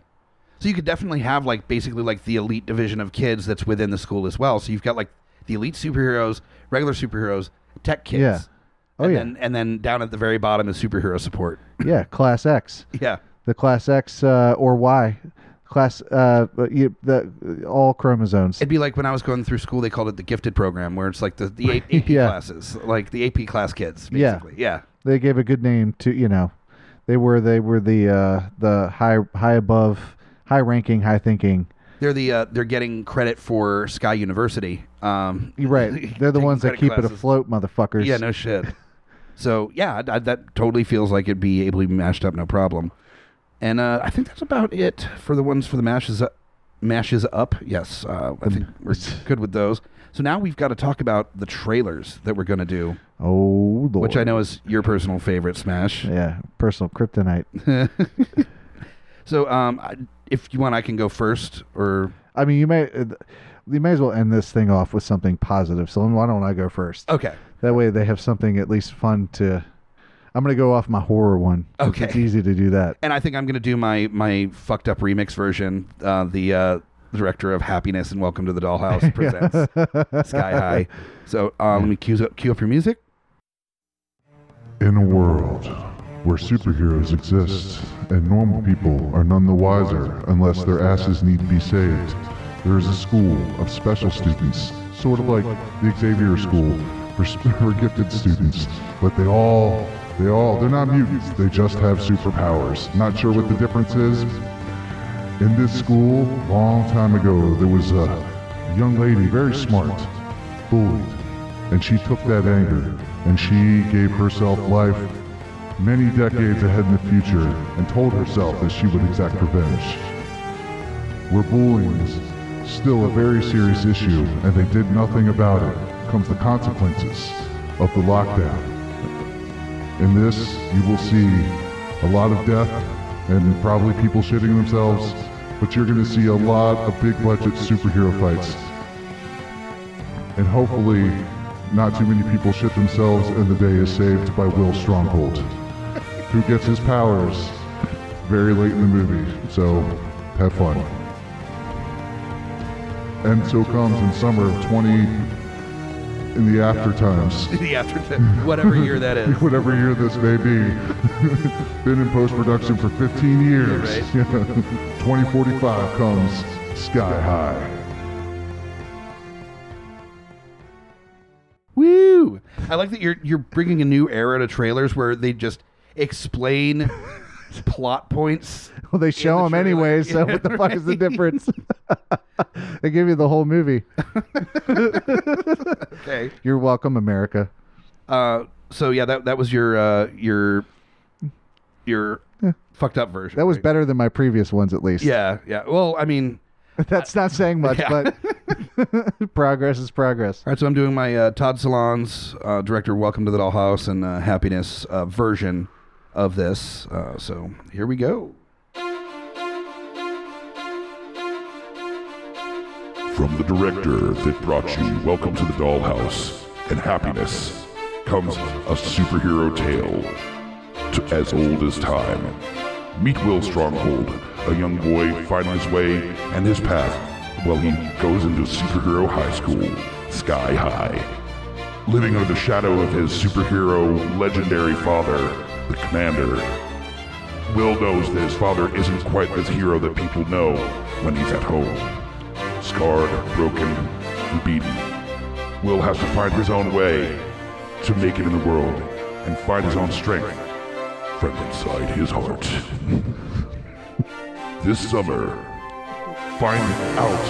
So you could definitely have like basically like the elite division of kids that's within the school as well. So you've got like the elite superheroes, regular superheroes, tech kids. Yeah. Oh, and yeah. Then, and then down at the very bottom is superhero support. <laughs> Yeah, Class X, yeah. the Class X uh, or Y, Class uh, you, the all chromosomes. It'd be like when I was going through school, they called it the gifted program, where it's like the, the AP <laughs> Yeah. classes, like the AP class kids, Yeah. Yeah. they gave a good name to you know, they were they were the uh, the high high above, high ranking, high thinking. They're the uh, they're getting credit for Sky University. Um, You're right. <laughs> They're the ones that keep it classes. afloat, motherfuckers. Yeah, no <laughs> shit. so yeah, I, that totally feels like it'd be able to be mashed up, no problem. And uh, I think that's about it for the ones for the mashes up. Mashes up, yes. Uh, I think <laughs> we're good with those. So now we've got to talk about the trailers that we're going to do, Oh lord. which I know is your personal favorite, Smash. Yeah, personal kryptonite. So um, I- if you want, I can go first, or I mean, you may uh, you may as well end this thing off with something positive. So why don't I go first? okay. That way they have something at least fun to. I'm gonna go off my horror one. Okay. It's easy to do that. And I think I'm going to do my my fucked up remix version. Uh, the uh, director of Happiness and Welcome to the Dollhouse <laughs> presents Sky High. So uh, let me cue up, cue up your music. In a world where superheroes exist and normal people are none the wiser unless their asses need to be saved, there is a school of special students, sort of like the Xavier School, for, <laughs> for gifted students, but they all, they all, they're not mutants. They just have superpowers. Not sure what the difference is. In this school, long time ago, there was a young lady, very smart, bullied, and she took that anger and she gave herself life many decades ahead in the future and told herself that she would exact revenge. Where bullying is still a very serious issue and they did nothing about it, comes the consequences of the lockdown. In this, you will see a lot of death and probably people shitting themselves, but you're going to see a lot of big budget superhero fights. And hopefully, not too many people shit themselves and the day is saved by Will Stronghold, who gets his powers very late in the movie. So, have fun. And so comes in summer of 20 in the after times. <laughs> the after whatever year that is. <laughs> Whatever year this may be. <laughs> Been in post production for 15 years. Right. 2045 comes Sky High. Woo! I like that you're you're bringing a new era to trailers where they just explain <laughs> plot points. Well, they show the them anyway, so Yeah, what the fuck is the difference? <laughs> they give you the whole movie. <laughs> Okay. You're welcome, America. Uh, so yeah, that that was your uh, your your fucked up version. That was right? better than my previous ones, at least. Yeah, yeah. Well, I mean, That's not saying much, Yeah. but progress is progress. all right. So I'm doing my uh, Todd Solondz uh, director Welcome to the Dollhouse and uh, Happiness uh, version of this. Uh, so here we go. From the director that brought you Welcome to the Dollhouse and Happiness comes a superhero tale to as old as time. Meet Will Stronghold, a young boy finding his way and his path while he goes into superhero high school, Sky High. Living under the shadow of his superhero legendary father, the Commander, Will knows that his father isn't quite the hero that people know when he's at home scarred, broken, and beaten. Will has to find his own way to make it in the world and find his own strength from inside his heart. <laughs> this summer, find out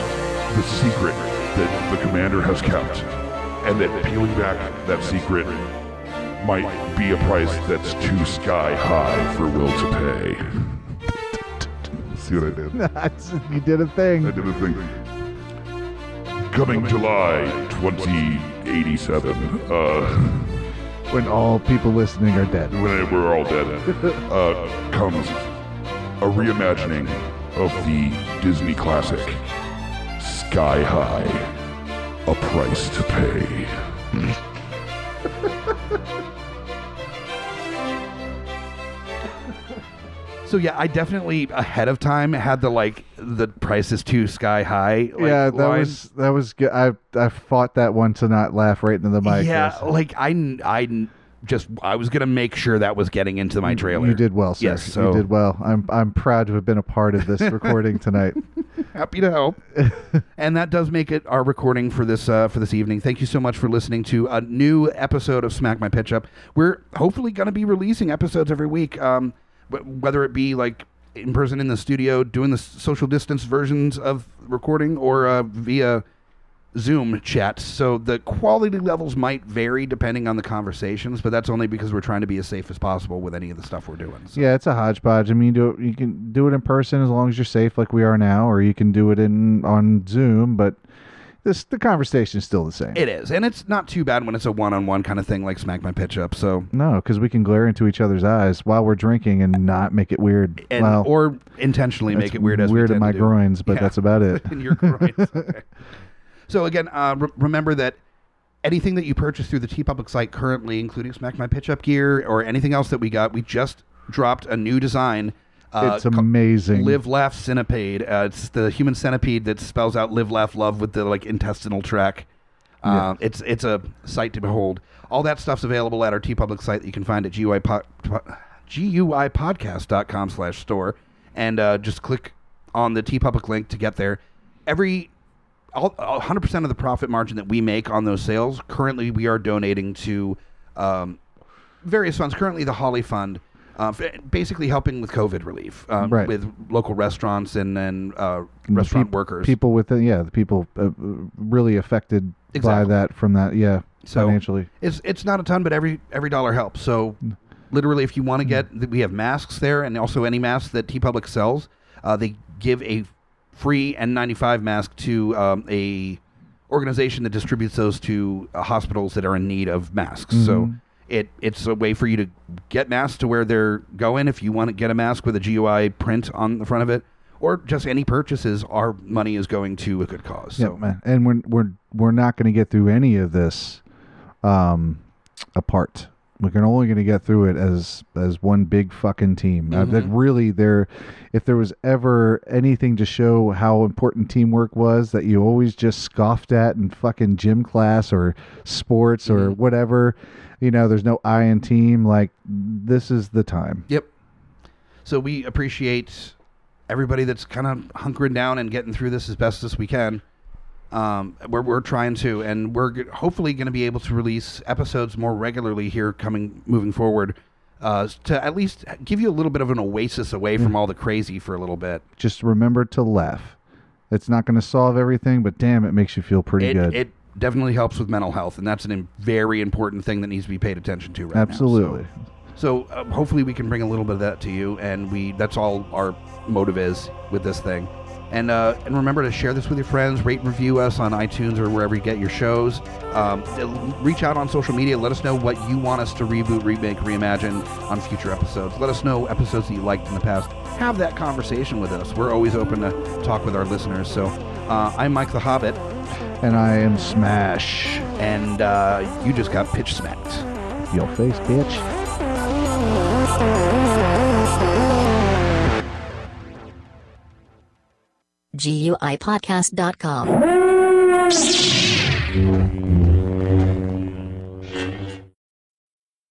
the secret that the commander has kept, and that peeling back that secret might be a price that's too sky high for Will to pay. See what I did? That's, <laughs> you did a thing. I did a thing. Coming July 2087, uh, When all people listening are dead. when we're all dead, uh, comes a reimagining of the Disney classic Sky High, A Price to Pay. So yeah, I definitely ahead of time had the like the price is too sky high. Like, yeah, that line. was that was good. I I fought that one to not laugh right into the mic. yeah, yes. like I I just I was gonna make sure that was getting into my trailer. You did well, sir. Yes, so you did well. I'm I'm proud to have been a part of this <laughs> recording tonight. <laughs> happy to help. <laughs> and that does make it our recording for this uh, for this evening. Thank you so much for listening to a new episode of Smack My Pitch Up. We're hopefully going to be releasing episodes every week, um, whether it be like in person in the studio doing the social distance versions of recording or uh, via Zoom chats. So the quality levels might vary depending on the conversations, but that's only because we're trying to be as safe as possible with any of the stuff we're doing. So. Yeah, it's a hodgepodge. I mean, do you can do it in person as long as you're safe, like we are now, or you can do it in on Zoom. But this the conversation is still the same. It is, and it's not too bad when it's a one-on-one kind of thing, like Smack My Pitch Up. So no, because we can glare into each other's eyes while we're drinking and not make it weird. and well, or intentionally make it weird as we weird in my groins, but Yeah. that's about it. <laughs> in your groins. <laughs> Okay. So again, uh, re- remember that anything that you purchase through the TeePublic site currently, including Smack My Pitch Up gear or anything else that we got, we just dropped a new design. Uh, it's amazing. Live, laugh, centipede. Uh, it's the human centipede that spells out live, laugh, love with the like intestinal track. Uh, It's it's a sight to behold. All that stuff's available at our TeePublic site that you can find at GUI po- po- GUIpodcast.com slash store. And uh, just click on the TeePublic link to get there. Every all, 100% of the profit margin that we make on those sales, currently we are donating to um, various funds. Currently, the Holly Fund, uh, basically helping with COVID relief um, Right. with local restaurants and then uh, restaurant peop- workers. People with the, yeah, the people uh, really affected Exactly. by that from that. Yeah, So- financially. It's it's not a ton, but every every dollar helps. So, literally, if you want to get, we have masks there, and also any masks that TeePublic sells, uh, they give a free N95 mask to um, a organization that distributes those to uh, hospitals that are in need of masks. So. It, it's a way for you to get masks to where they're going. If you want to get a mask with a GUI print on the front of it, or just any purchases, our money is going to a good cause. Yeah, man. And we're we're we're not going to get through any of this um, apart. We're only going to get through it as as one big fucking team. Uh, that really, there, if there was ever anything to show how important teamwork was, that you always just scoffed at in fucking gym class or sports or Mhm. whatever. You know, there's no I in team. Like this is the time. Yep. So we appreciate everybody that's kind of hunkering down and getting through this as best as we can. Um, we're, we're trying to, and we're g- hopefully going to be able to release episodes more regularly here coming moving forward, uh, to at least give you a little bit of an oasis away from all the crazy for a little bit. Just remember to laugh. It's not going to solve everything, but damn, it makes you feel pretty It, good. it definitely helps with mental health, and that's a im- very important thing that needs to be paid attention to right now. So- Absolutely. So uh, hopefully we can bring a little bit of that to you, and we that's all our motive is with this thing. And uh, and remember to share this with your friends, rate and review us on iTunes or wherever you get your shows. Um, uh, reach out on social media. Let us know what you want us to reboot, remake, reimagine on future episodes. Let us know episodes that you liked in the past. Have that conversation with us. We're always open to talk with our listeners. So uh, I'm Mike the Hobbit, And I am Smash. and uh, you just got pitch smacked. Your face, bitch. GUIPodcast.com.